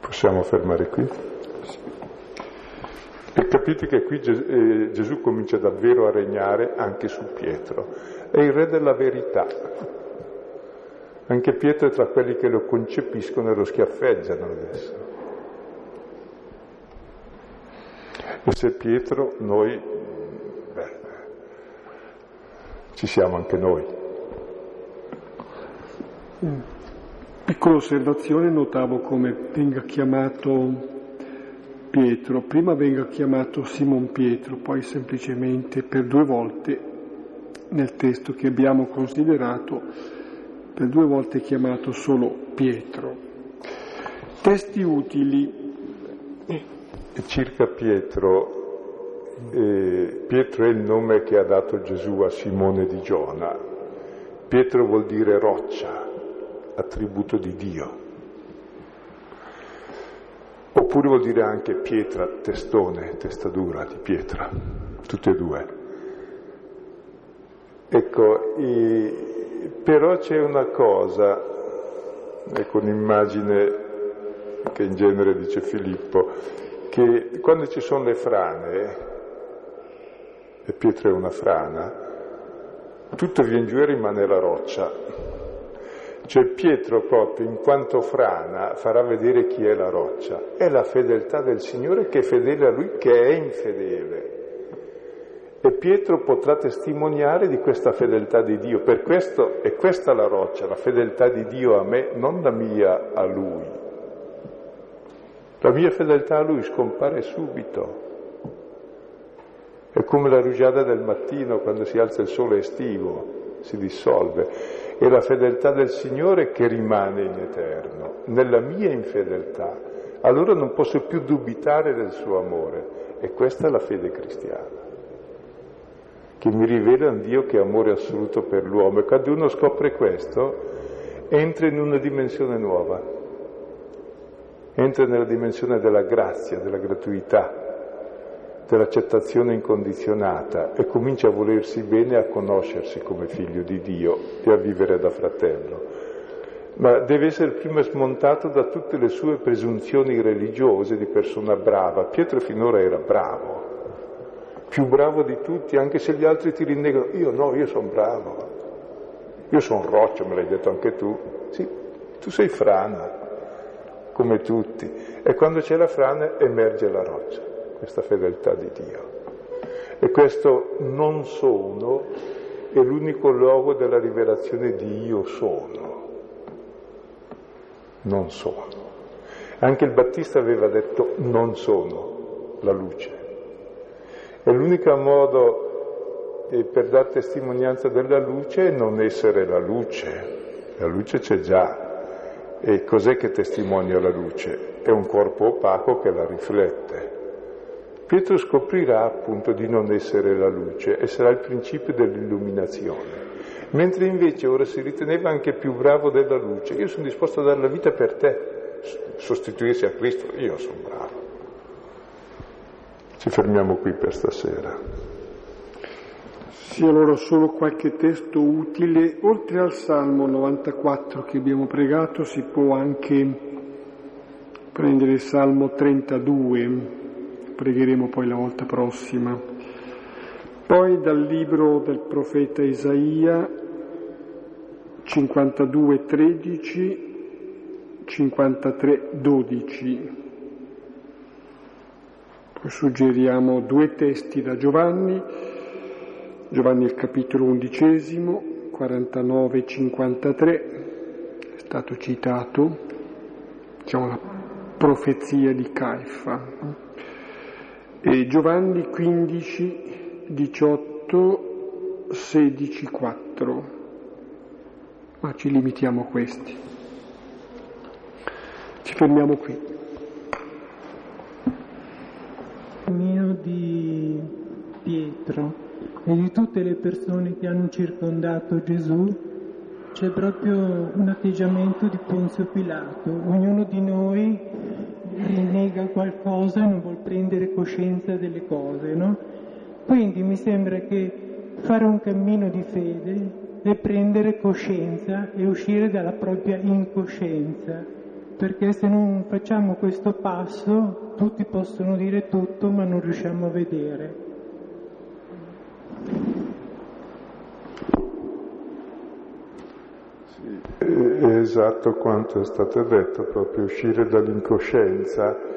Possiamo fermare qui? E capite che qui eh, Gesù comincia davvero a regnare anche su Pietro. È il re della verità. Anche Pietro è tra quelli che lo concepiscono e lo schiaffeggiano adesso. E se Pietro, noi, beh, ci siamo anche noi. Piccola osservazione, notavo come venga chiamato Pietro, prima venga chiamato Simon Pietro, poi semplicemente per due volte nel testo che abbiamo considerato, per due volte chiamato solo Pietro. Testi utili. Circa Pietro, eh, Pietro è il nome che ha dato Gesù a Simone di Giona. Pietro vuol dire roccia, attributo di Dio oppure vuol dire anche pietra, testone, testa dura di pietra, tutte e due. Ecco, però c'è una cosa, ecco un'immagine che in genere dice Filippo, che quando ci sono le frane, e pietra è una frana, tutto viene giù e rimane la roccia. Cioè Pietro proprio in quanto frana farà vedere chi è la roccia. È la fedeltà del Signore che è fedele a lui che è infedele. E Pietro potrà testimoniare di questa fedeltà di Dio. Per questo è questa la roccia, la fedeltà di Dio a me, non la mia a lui. La mia fedeltà a lui scompare subito. È come la rugiada del mattino quando si alza il sole estivo, si dissolve è la fedeltà del Signore che rimane in eterno, nella mia infedeltà. Allora non posso più dubitare del suo amore e questa è la fede cristiana, che mi rivela un Dio che è amore assoluto per l'uomo e quando uno scopre questo entra in una dimensione nuova, entra nella dimensione della grazia, della gratuità, dell'accettazione incondizionata e comincia a volersi bene a conoscersi come figlio di Dio e a vivere da fratello. Ma deve essere prima smontato da tutte le sue presunzioni religiose di persona brava. Pietro finora era bravo, più bravo di tutti, anche se gli altri ti rinnegano. Io no, io sono bravo. Io sono roccia, me l'hai detto anche tu. Sì, tu sei frana, come tutti. E quando c'è la frana emerge la roccia questa fedeltà di Dio. E questo non sono è l'unico luogo della rivelazione di io sono. Non sono. Anche il Battista aveva detto non sono la luce. E l'unico modo eh, per dare testimonianza della luce è non essere la luce. La luce c'è già. E cos'è che testimonia la luce? È un corpo opaco che la riflette. Pietro scoprirà appunto di non essere la luce e sarà il principio dell'illuminazione. Mentre invece ora si riteneva anche più bravo della luce. Io sono disposto a dare la vita per te, sostituirsi a Cristo, io sono bravo. Ci fermiamo qui per stasera. Sì, allora solo qualche testo utile. Oltre al Salmo 94 che abbiamo pregato si può anche prendere il Salmo 32 pregheremo poi la volta prossima. Poi dal libro del profeta Isaia 52, 13, 53, 12. Suggeriamo due testi da Giovanni, Giovanni il capitolo undicesimo, 49-53, è stato citato, diciamo la profezia di Caifa, e Giovanni 15, 18, 16, 4, ma ci limitiamo a questi. Ci fermiamo qui. mio di Pietro e di tutte le persone che hanno circondato Gesù c'è proprio un atteggiamento di Ponzio Pilato. Ognuno di noi rinnega qualcosa e non vuol prendere coscienza delle cose, no? Quindi mi sembra che fare un cammino di fede è prendere coscienza e uscire dalla propria incoscienza, perché se non facciamo questo passo tutti possono dire tutto ma non riusciamo a vedere. Sì, è esatto quanto è stato detto, proprio uscire dall'incoscienza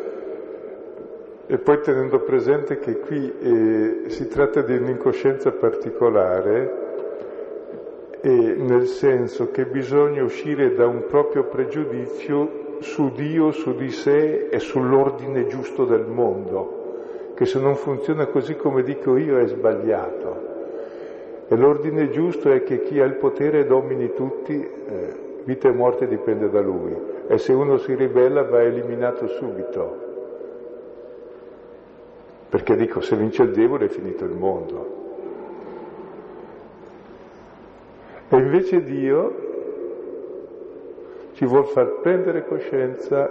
e poi tenendo presente che qui eh, si tratta di un'incoscienza particolare nel senso che bisogna uscire da un proprio pregiudizio su Dio, su di sé e sull'ordine giusto del mondo, che se non funziona così come dico io è sbagliato. E l'ordine giusto è che chi ha il potere domini tutti, eh, vita e morte dipende da lui. E se uno si ribella va eliminato subito. Perché dico, se vince il diavolo è finito il mondo. E invece Dio ci vuol far prendere coscienza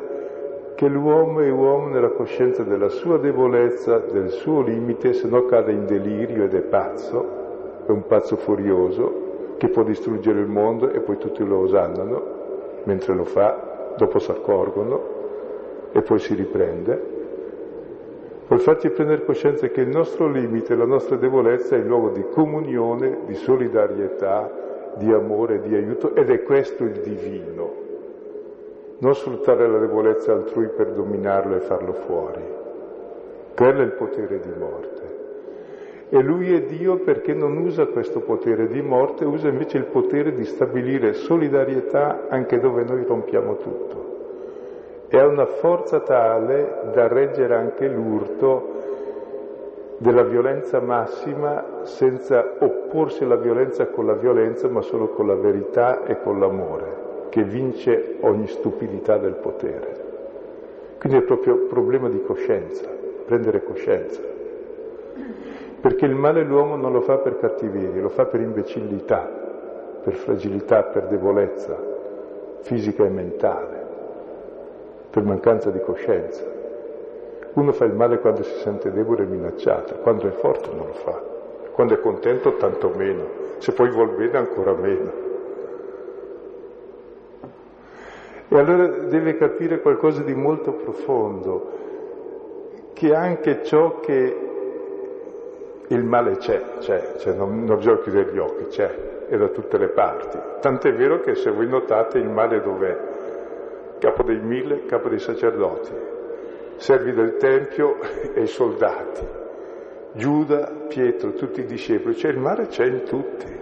che l'uomo è uomo nella coscienza della sua debolezza, del suo limite, se no cade in delirio ed è pazzo, è un pazzo furioso che può distruggere il mondo e poi tutti lo osannano, mentre lo fa, dopo si accorgono e poi si riprende. Vuol farci prendere coscienza che il nostro limite, la nostra debolezza è il luogo di comunione, di solidarietà, di amore, di aiuto ed è questo il divino non sfruttare la debolezza altrui per dominarlo e farlo fuori. Quello è il potere di morte. E lui è Dio perché non usa questo potere di morte, usa invece il potere di stabilire solidarietà anche dove noi rompiamo tutto. E ha una forza tale da reggere anche l'urto della violenza massima senza opporsi alla violenza con la violenza, ma solo con la verità e con l'amore che vince ogni stupidità del potere. Quindi è proprio problema di coscienza, prendere coscienza. Perché il male l'uomo non lo fa per cattiveria, lo fa per imbecillità, per fragilità, per debolezza fisica e mentale, per mancanza di coscienza. Uno fa il male quando si sente debole e minacciato, quando è forte non lo fa, quando è contento tanto meno, se poi vuol bene ancora meno. E allora deve capire qualcosa di molto profondo, che anche ciò che il male c'è, c'è, cioè non, non bisogna chiudere gli occhi, c'è, è da tutte le parti. Tant'è vero che se voi notate il male dov'è? Capo dei mille, capo dei sacerdoti, servi del Tempio e soldati, Giuda, Pietro, tutti i discepoli, cioè il male c'è in tutti.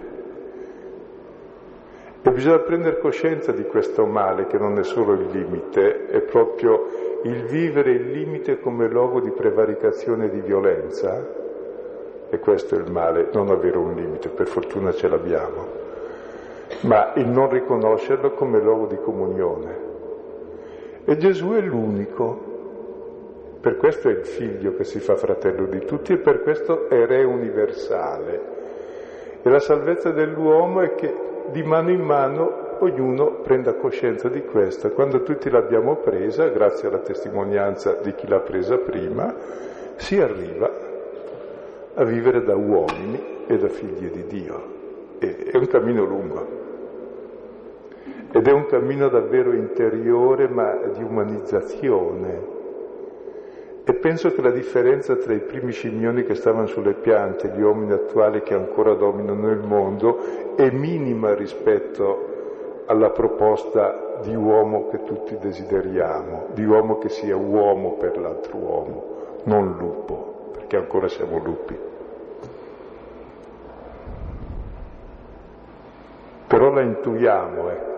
E bisogna prendere coscienza di questo male che non è solo il limite, è proprio il vivere il limite come luogo di prevaricazione e di violenza. E questo è il male, non avere un limite, per fortuna ce l'abbiamo, ma il non riconoscerlo come luogo di comunione. E Gesù è l'unico, per questo è il figlio che si fa fratello di tutti e per questo è re universale. E la salvezza dell'uomo è che di mano in mano ognuno prenda coscienza di questo. Quando tutti l'abbiamo presa, grazie alla testimonianza di chi l'ha presa prima, si arriva a vivere da uomini e da figli di Dio. E, è un cammino lungo. Ed è un cammino davvero interiore, ma di umanizzazione. E penso che la differenza tra i primi scimmioni che stavano sulle piante gli uomini attuali che ancora dominano il mondo è minima rispetto alla proposta di uomo che tutti desideriamo, di uomo che sia uomo per l'altro uomo, non lupo, perché ancora siamo lupi. Però la intuiamo, ecco.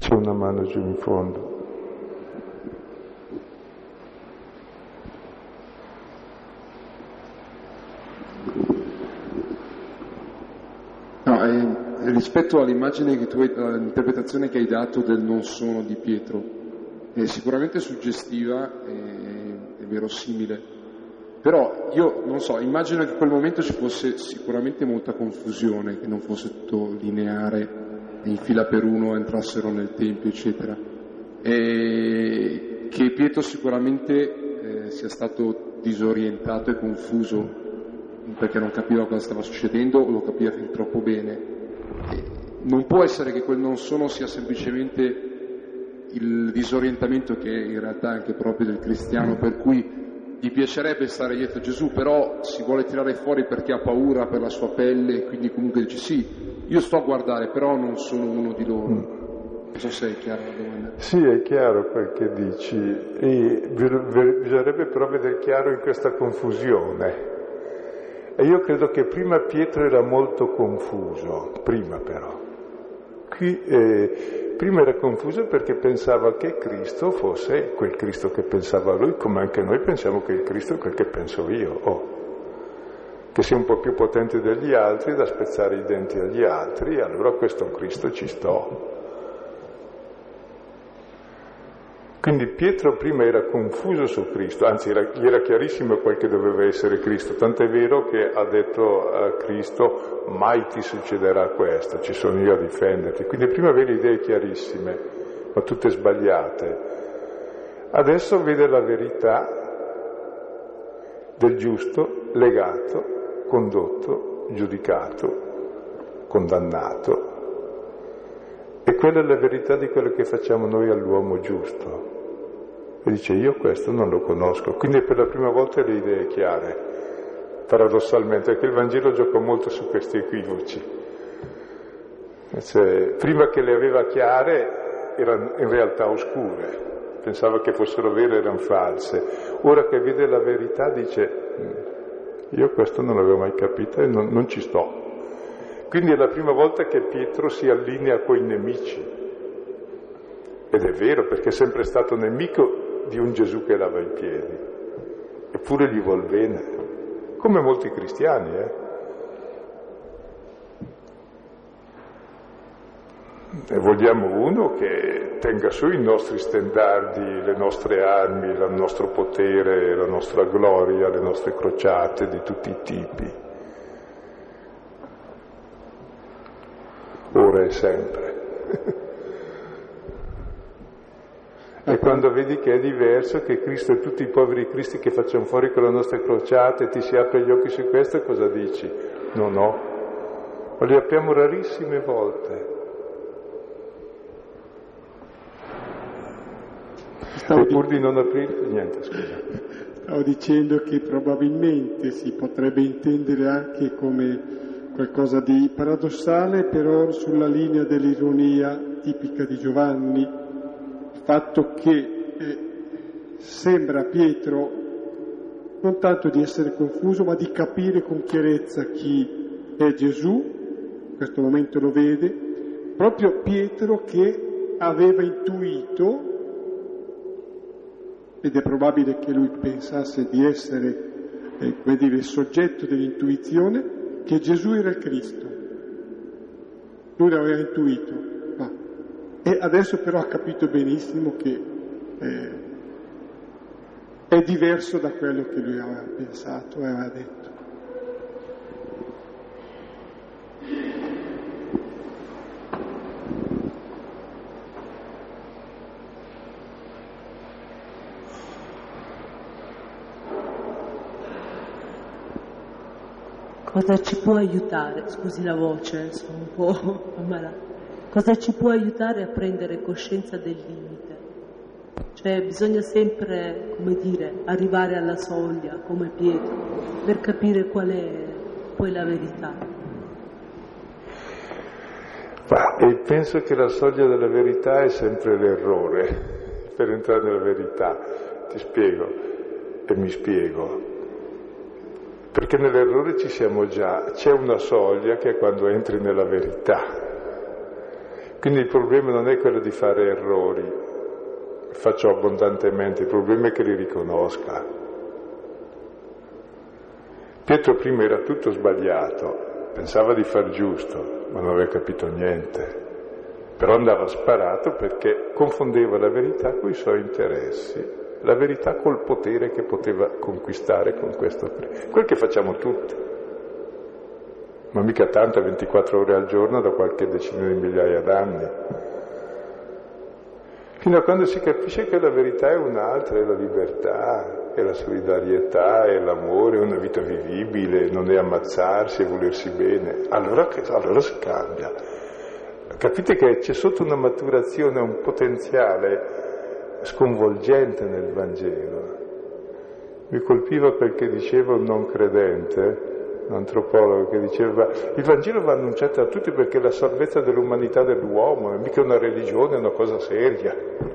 C'è una mano giù in fondo. No, eh, rispetto all'immagine che tu hai, all'interpretazione che hai dato del non sono di Pietro, è sicuramente suggestiva e, e verosimile, però io non so, immagino che in quel momento ci fosse sicuramente molta confusione, che non fosse tutto lineare, in fila per uno entrassero nel Tempio, eccetera, e che Pietro sicuramente eh, sia stato disorientato e confuso perché non capiva cosa stava succedendo o lo capiva fin troppo bene. E non può essere che quel non sono sia semplicemente il disorientamento che è in realtà anche proprio del cristiano, per cui gli piacerebbe stare dietro Gesù, però si vuole tirare fuori perché ha paura per la sua pelle quindi comunque dice sì, io sto a guardare, però non sono uno di loro. Non so se è chiaro la domanda. Sì, è chiaro quel che dici, e bisognerebbe però vedere chiaro in questa confusione. E io credo che prima Pietro era molto confuso, prima però. Qui, eh, prima era confuso perché pensava che Cristo fosse quel Cristo che pensava lui, come anche noi pensiamo che il Cristo è quel che penso io, oh. che sia un po' più potente degli altri, da spezzare i denti agli altri, allora questo Cristo ci sto. Quindi Pietro prima era confuso su Cristo, anzi era, gli era chiarissimo quel che doveva essere Cristo, tant'è vero che ha detto a Cristo mai ti succederà questo, ci sono io a difenderti. Quindi prima aveva idee chiarissime, ma tutte sbagliate. Adesso vede la verità del giusto legato, condotto, giudicato, condannato. E quella è la verità di quello che facciamo noi all'uomo giusto. E dice io questo non lo conosco, quindi per la prima volta le idee chiare, paradossalmente, perché il Vangelo gioca molto su questi equivoci. Cioè, prima che le aveva chiare erano in realtà oscure, pensava che fossero vere erano false. Ora che vede la verità dice io questo non l'avevo mai capito e non, non ci sto. Quindi è la prima volta che Pietro si allinea coi nemici. Ed è vero, perché è sempre stato nemico di un Gesù che lava i piedi. Eppure gli vuol bene. Come molti cristiani, eh? E vogliamo uno che tenga su i nostri stendardi, le nostre armi, il nostro potere, la nostra gloria, le nostre crociate di tutti i tipi. ora e sempre. e quando vedi che è diverso, che Cristo e tutti i poveri Cristi che facciamo fuori con le nostre crociate, ti si apre gli occhi su questo, cosa dici? No, no, ma li apriamo rarissime volte. Stavo e pur di non aprire, niente, scusa. Stavo dicendo che probabilmente si potrebbe intendere anche come qualcosa di paradossale, però sulla linea dell'ironia tipica di Giovanni, fatto che eh, sembra a Pietro non tanto di essere confuso, ma di capire con chiarezza chi è Gesù, in questo momento lo vede, proprio Pietro che aveva intuito, ed è probabile che lui pensasse di essere, eh, come dire, il soggetto dell'intuizione, che Gesù era il Cristo. Lui l'aveva intuito, e adesso però ha capito benissimo che eh, è diverso da quello che lui aveva pensato e aveva detto. Cosa ci può aiutare? Scusi la voce, sono un po' ammalata. Cosa ci può aiutare a prendere coscienza del limite? Cioè bisogna sempre, come dire, arrivare alla soglia come Pietro per capire qual è poi la verità. Ma, e penso che la soglia della verità è sempre l'errore per entrare nella verità. Ti spiego e mi spiego. Perché nell'errore ci siamo già, c'è una soglia che è quando entri nella verità. Quindi il problema non è quello di fare errori, faccio abbondantemente, il problema è che li riconosca. Pietro prima era tutto sbagliato, pensava di far giusto, ma non aveva capito niente. Però andava sparato perché confondeva la verità con i suoi interessi, la verità col potere che poteva conquistare con questo. Quel che facciamo tutti ma mica tanto 24 ore al giorno da qualche decina di migliaia d'anni. Fino a quando si capisce che la verità è un'altra, è la libertà, è la solidarietà, è l'amore, è una vita vivibile, non è ammazzarsi e volersi bene, allora, allora si cambia. Capite che c'è sotto una maturazione un potenziale sconvolgente nel Vangelo. Mi colpiva perché diceva un non credente, un antropologo che diceva il Vangelo va annunciato a tutti perché è la salvezza dell'umanità dell'uomo, è mica una religione, è una cosa seria.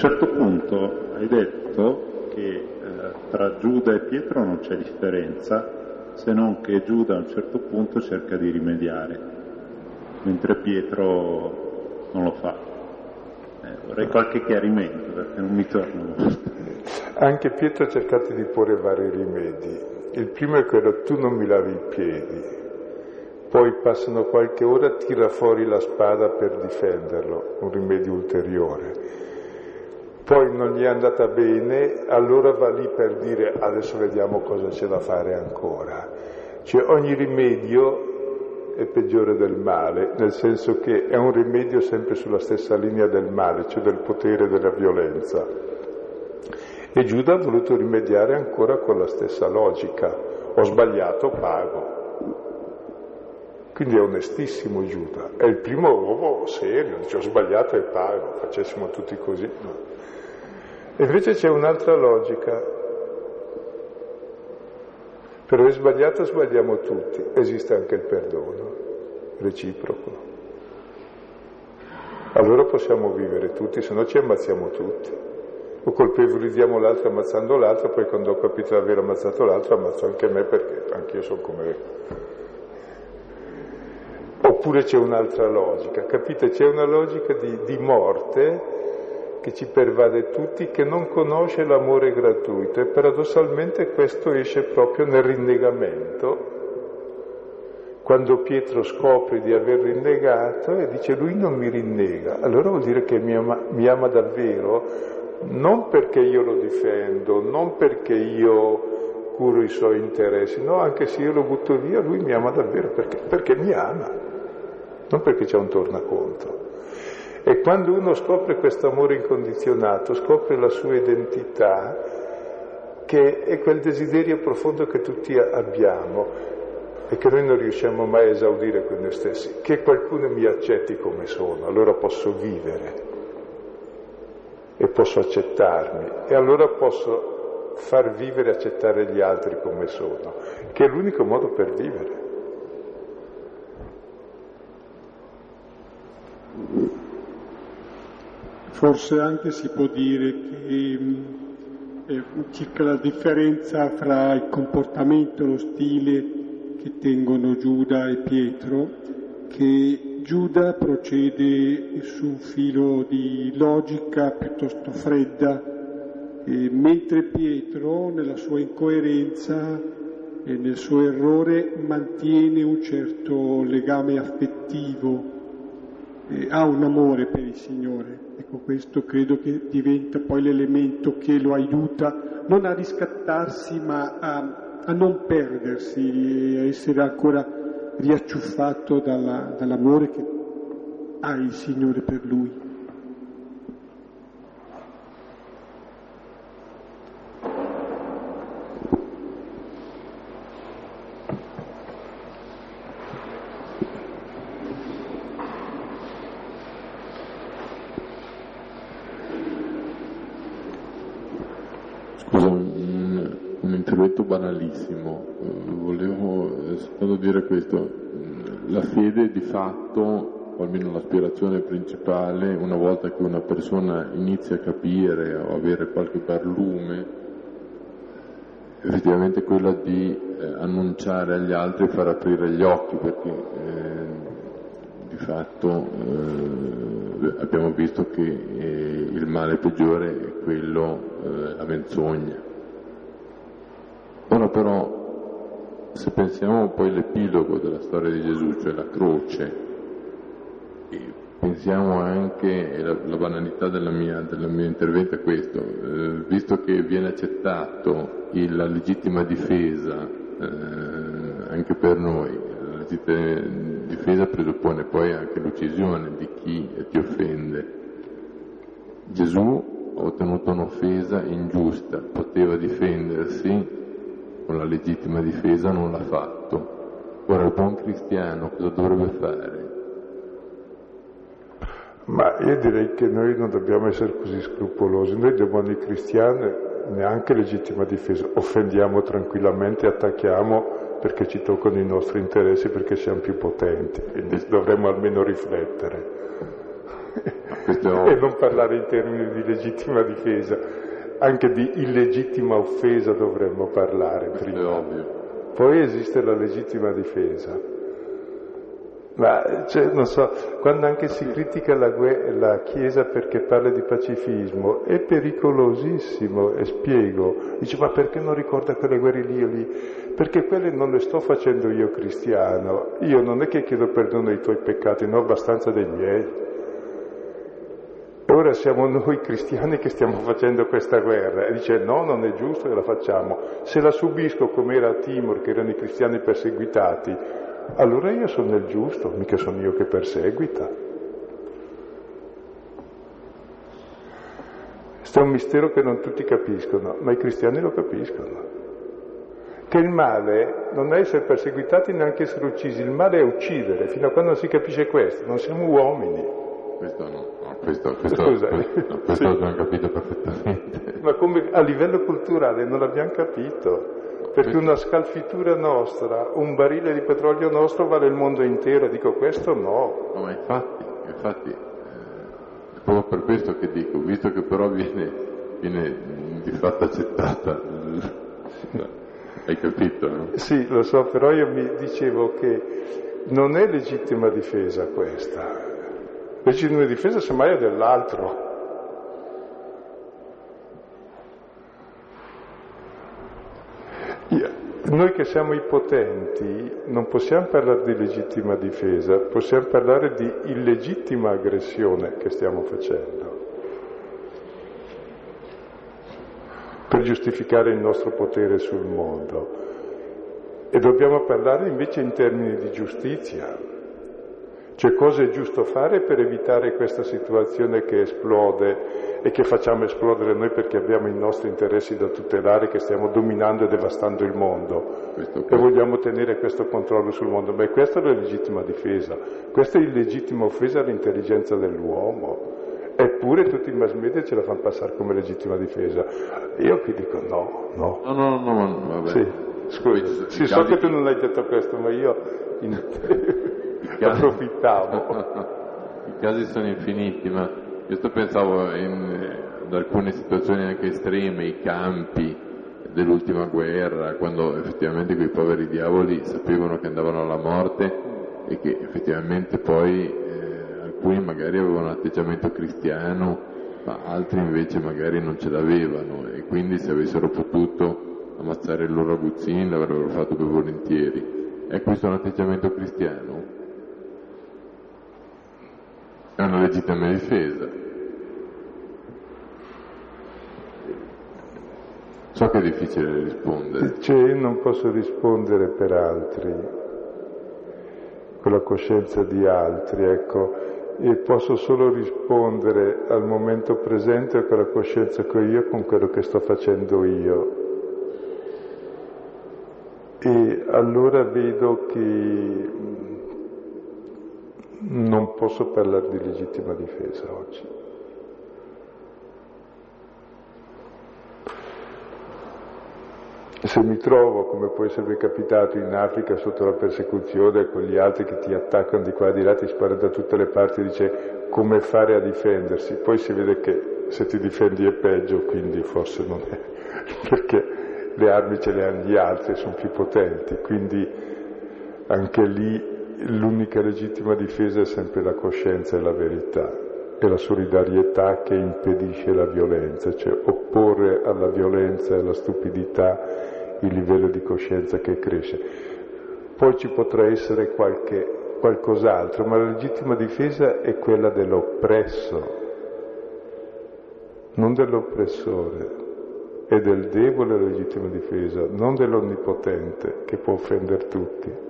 certo punto hai detto che eh, tra Giuda e Pietro c'è differenza, se non che Giuda a un certo punto cerca di rimediare, mentre Pietro non lo fa. Eh, vorrei qualche chiarimento perché non mi torno. Anche Pietro ha cercato di porre vari rimedi. Il primo è quello tu non mi lavi i piedi, poi passano qualche ora, tira fuori la spada per difenderlo, un rimedio ulteriore poi non gli è andata bene, allora va lì per dire adesso vediamo cosa c'è da fare ancora. Cioè ogni rimedio è peggiore del male, nel senso che è un rimedio sempre sulla stessa linea del male, cioè del potere e della violenza. E Giuda ha voluto rimediare ancora con la stessa logica. Ho sbagliato, pago. Quindi è onestissimo Giuda, è il primo uomo serio, dice ho sbagliato e pago, facessimo tutti così. No. E invece c'è un'altra logica. Per aver sbagliato sbagliamo tutti, esiste anche il perdono, reciproco. Allora possiamo vivere tutti, se no ci ammazziamo tutti. O colpevolizziamo l'altro ammazzando l'altro, poi quando ho capito di aver ammazzato l'altro ammazzo anche me perché anch'io sono come me. Oppure c'è un'altra logica, capite? C'è una logica di, di morte che ci pervade tutti, che non conosce l'amore gratuito e paradossalmente questo esce proprio nel rinnegamento. Quando Pietro scopre di aver rinnegato e dice lui non mi rinnega, allora vuol dire che mi ama, mi ama davvero, non perché io lo difendo, non perché io curo i suoi interessi, no, anche se io lo butto via, lui mi ama davvero perché, perché mi ama, non perché c'è un tornaconto. E quando uno scopre questo amore incondizionato, scopre la sua identità, che è quel desiderio profondo che tutti abbiamo e che noi non riusciamo mai a esaudire con noi stessi, che qualcuno mi accetti come sono, allora posso vivere e posso accettarmi e allora posso far vivere e accettare gli altri come sono, che è l'unico modo per vivere. Forse anche si può dire che eh, circa la differenza fra il comportamento e lo stile che tengono Giuda e Pietro, che Giuda procede su un filo di logica piuttosto fredda, eh, mentre Pietro nella sua incoerenza e nel suo errore mantiene un certo legame affettivo eh, ha un amore per il Signore. Ecco, questo credo che diventa poi l'elemento che lo aiuta non a riscattarsi, ma a, a non perdersi, a essere ancora riacciuffato dalla, dall'amore che ha il Signore per lui. banalissimo, volevo soltanto dire questo, la fede di fatto, o almeno l'aspirazione principale, una volta che una persona inizia a capire o avere qualche barlume, effettivamente quella di eh, annunciare agli altri e far aprire gli occhi, perché eh, di fatto eh, abbiamo visto che eh, il male peggiore è quello, eh, la menzogna. Ora però, se pensiamo poi all'epilogo della storia di Gesù, cioè la croce, e pensiamo anche, e la, la banalità della mia, del mio intervento è questo, eh, visto che viene accettato il, la legittima difesa eh, anche per noi, la legittima difesa presuppone poi anche l'uccisione di chi ti offende. Gesù ha ottenuto un'offesa ingiusta, poteva difendersi con la legittima difesa non l'ha fatto. Ora il buon cristiano cosa dovrebbe fare? Ma io direi che noi non dobbiamo essere così scrupolosi, noi da buoni cristiani neanche legittima difesa, offendiamo tranquillamente, attacchiamo perché ci toccano i nostri interessi, perché siamo più potenti, quindi dovremmo almeno riflettere. E non parlare in termini di legittima difesa anche di illegittima offesa dovremmo parlare prima. Poi esiste la legittima difesa. Ma cioè, non so, quando anche si critica la, la, Chiesa perché parla di pacifismo, è pericolosissimo, e spiego. Dice, ma perché non ricorda quelle guerre lì o lì? Perché quelle non le sto facendo io cristiano. Io non è che chiedo perdono dei tuoi peccati, ne ho abbastanza dei miei. Ora siamo noi cristiani che stiamo facendo questa guerra e dice no, non è giusto che la facciamo. Se la subisco come era a Timor, che erano i cristiani perseguitati, allora io sono il giusto, mica sono io che perseguita. Questo è un mistero che non tutti capiscono, ma i cristiani lo capiscono. Che il male non è essere perseguitati neanche essere uccisi, il male è uccidere, fino a quando non si capisce questo, non siamo uomini. Questo no, no questo, questo, Scusa, questo, questo sì. l'abbiamo capito perfettamente. Ma come a livello culturale non l'abbiamo capito, perché una scalfitura nostra, un barile di petrolio nostro vale il mondo intero, dico questo no. No, ma infatti, infatti, eh, è proprio per questo che dico, visto che però viene, viene di fatto accettata, hai capito, no? Sì, lo so, però io mi dicevo che non è legittima difesa questa, Legittima difesa semmai è dell'altro. Noi che siamo i potenti non possiamo parlare di legittima difesa, possiamo parlare di illegittima aggressione che stiamo facendo per giustificare il nostro potere sul mondo. E dobbiamo parlare invece in termini di giustizia, cioè cosa è giusto fare per evitare questa situazione che esplode e che facciamo esplodere noi perché abbiamo i nostri interessi da tutelare, che stiamo dominando e devastando il mondo e vogliamo tenere questo controllo sul mondo. Beh, questa è la legittima difesa, questa è illegittima offesa all'intelligenza dell'uomo. Eppure tutti i mass media ce la fanno passare come legittima difesa. Io qui dico no, no. No, no, no, no vabbè. Sì, scusa, sì, so che tu non hai detto questo, ma io... In... approfittavo. I casi sono infiniti, ma io pensavo in, ad alcune situazioni anche estreme, i campi dell'ultima guerra, quando effettivamente quei poveri diavoli sapevano che andavano alla morte e che effettivamente poi eh, alcuni magari avevano un atteggiamento cristiano, ma altri invece magari non ce l'avevano e quindi se avessero potuto ammazzare il loro aguzzini l'avrebbero fatto più volentieri. È questo un atteggiamento cristiano? È una legittima difesa. So che è difficile rispondere. Cioè, non posso rispondere per altri, con la coscienza di altri, ecco, e posso solo rispondere al momento presente con la coscienza che ho io, con quello che sto facendo io. E allora vedo che non posso parlare di legittima difesa oggi. Se mi trovo, come può esservi capitato in Africa, sotto la persecuzione, con gli altri che ti attaccano di qua e di là, ti sparano da tutte le parti, dice come fare a difendersi, poi si vede che se ti difendi è peggio, quindi forse non è, perché le armi ce le hanno gli altri, sono più potenti, quindi anche lì l'unica legittima difesa è sempre la coscienza e la verità e la solidarietà che impedisce la violenza, cioè opporre alla violenza e alla stupidità il livello di coscienza che cresce. Poi ci potrà essere qualche, qualcos'altro, ma la legittima difesa è quella dell'oppresso, non dell'oppressore, è del debole la legittima difesa, non dell'onnipotente che può offendere tutti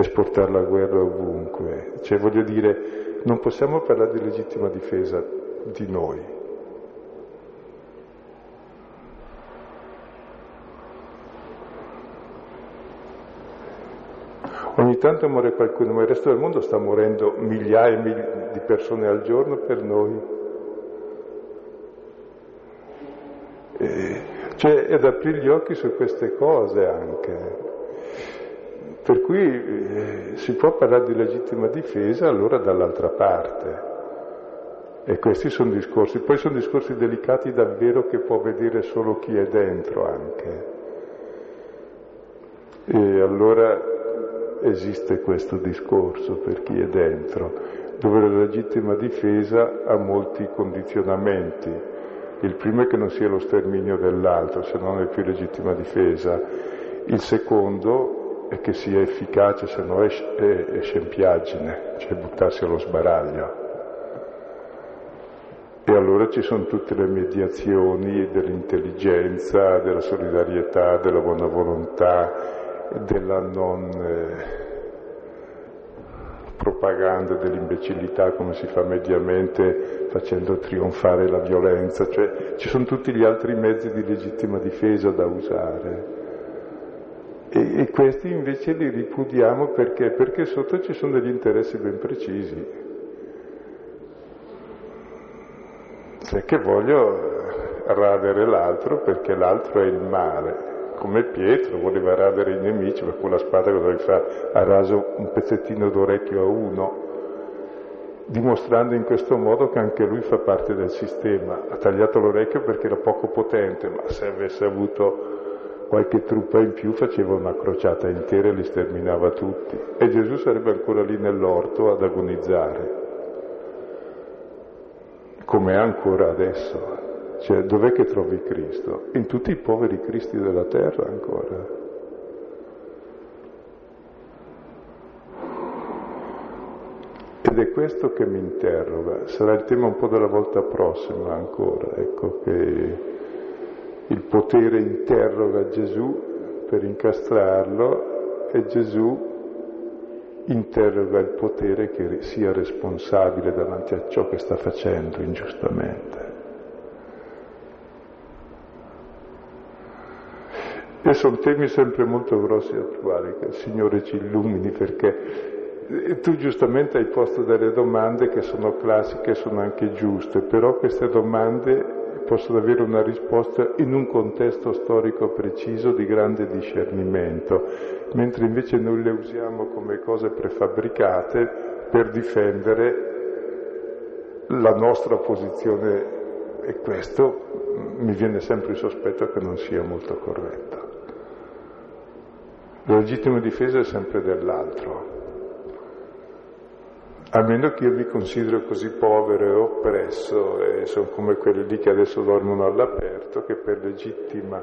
esportare la guerra ovunque. Cioè voglio dire, non possiamo parlare di legittima difesa di noi. Ogni tanto muore qualcuno, ma il resto del mondo sta morendo migliaia di persone al giorno per noi. E, cioè, è da aprire gli occhi su queste cose anche. Per cui eh, si può parlare di legittima difesa allora dall'altra parte. E questi sono discorsi, poi sono discorsi delicati davvero che può vedere solo chi è dentro anche. E allora esiste questo discorso per chi è dentro, dove la legittima difesa ha molti condizionamenti. Il primo è che non sia lo sterminio dell'altro, se non è più legittima difesa. Il secondo e che sia efficace, se no è, è, è scempiaggine, cioè buttarsi allo sbaraglio. E allora ci sono tutte le mediazioni dell'intelligenza, della solidarietà, della buona volontà, della non eh, propaganda dell'imbecillità come si fa mediamente facendo trionfare la violenza, cioè ci sono tutti gli altri mezzi di legittima difesa da usare. E, e questi invece li ripudiamo perché? Perché sotto ci sono degli interessi ben precisi. Cioè che voglio radere l'altro perché l'altro è il male. Come Pietro voleva radere i nemici, ma con la spada cosa deve fare? Ha raso un pezzettino d'orecchio a uno, dimostrando in questo modo che anche lui fa parte del sistema. Ha tagliato l'orecchio perché era poco potente, ma se avesse avuto qualche truppa in più faceva una crociata intera e li sterminava tutti e Gesù sarebbe ancora lì nell'orto ad agonizzare, come ancora adesso. Cioè, dov'è che trovi Cristo? In tutti i poveri Cristi della terra ancora. Ed è questo che mi interroga, sarà il tema un po' della volta prossima ancora, ecco che il potere interroga Gesù per incastrarlo e Gesù interroga il potere che sia responsabile davanti a ciò che sta facendo ingiustamente. E sono temi sempre molto grossi e attuali, che il Signore ci illumini perché tu giustamente hai posto delle domande che sono classiche sono anche giuste, però queste domande possono avere una risposta in un contesto storico preciso di grande discernimento, mentre invece noi le usiamo come cose prefabbricate per difendere la nostra posizione e questo mi viene sempre il sospetto che non sia molto corretto. La legittima difesa è sempre dell'altro, a meno che io mi considero così povero e oppresso e sono come quelli lì che adesso dormono all'aperto, che per legittima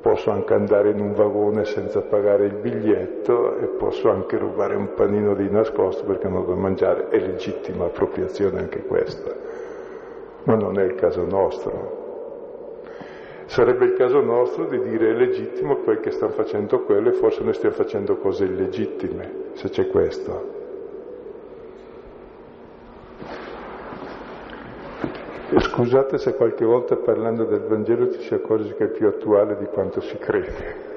posso anche andare in un vagone senza pagare il biglietto e posso anche rubare un panino di nascosto perché non ho mangiare, è legittima appropriazione anche questa, ma non è il caso nostro. Sarebbe il caso nostro di dire è legittimo quel che stanno facendo quello e forse noi stiamo facendo cose illegittime, se c'è questo. Scusate se qualche volta parlando del Vangelo ci si accorge che è più attuale di quanto si crede.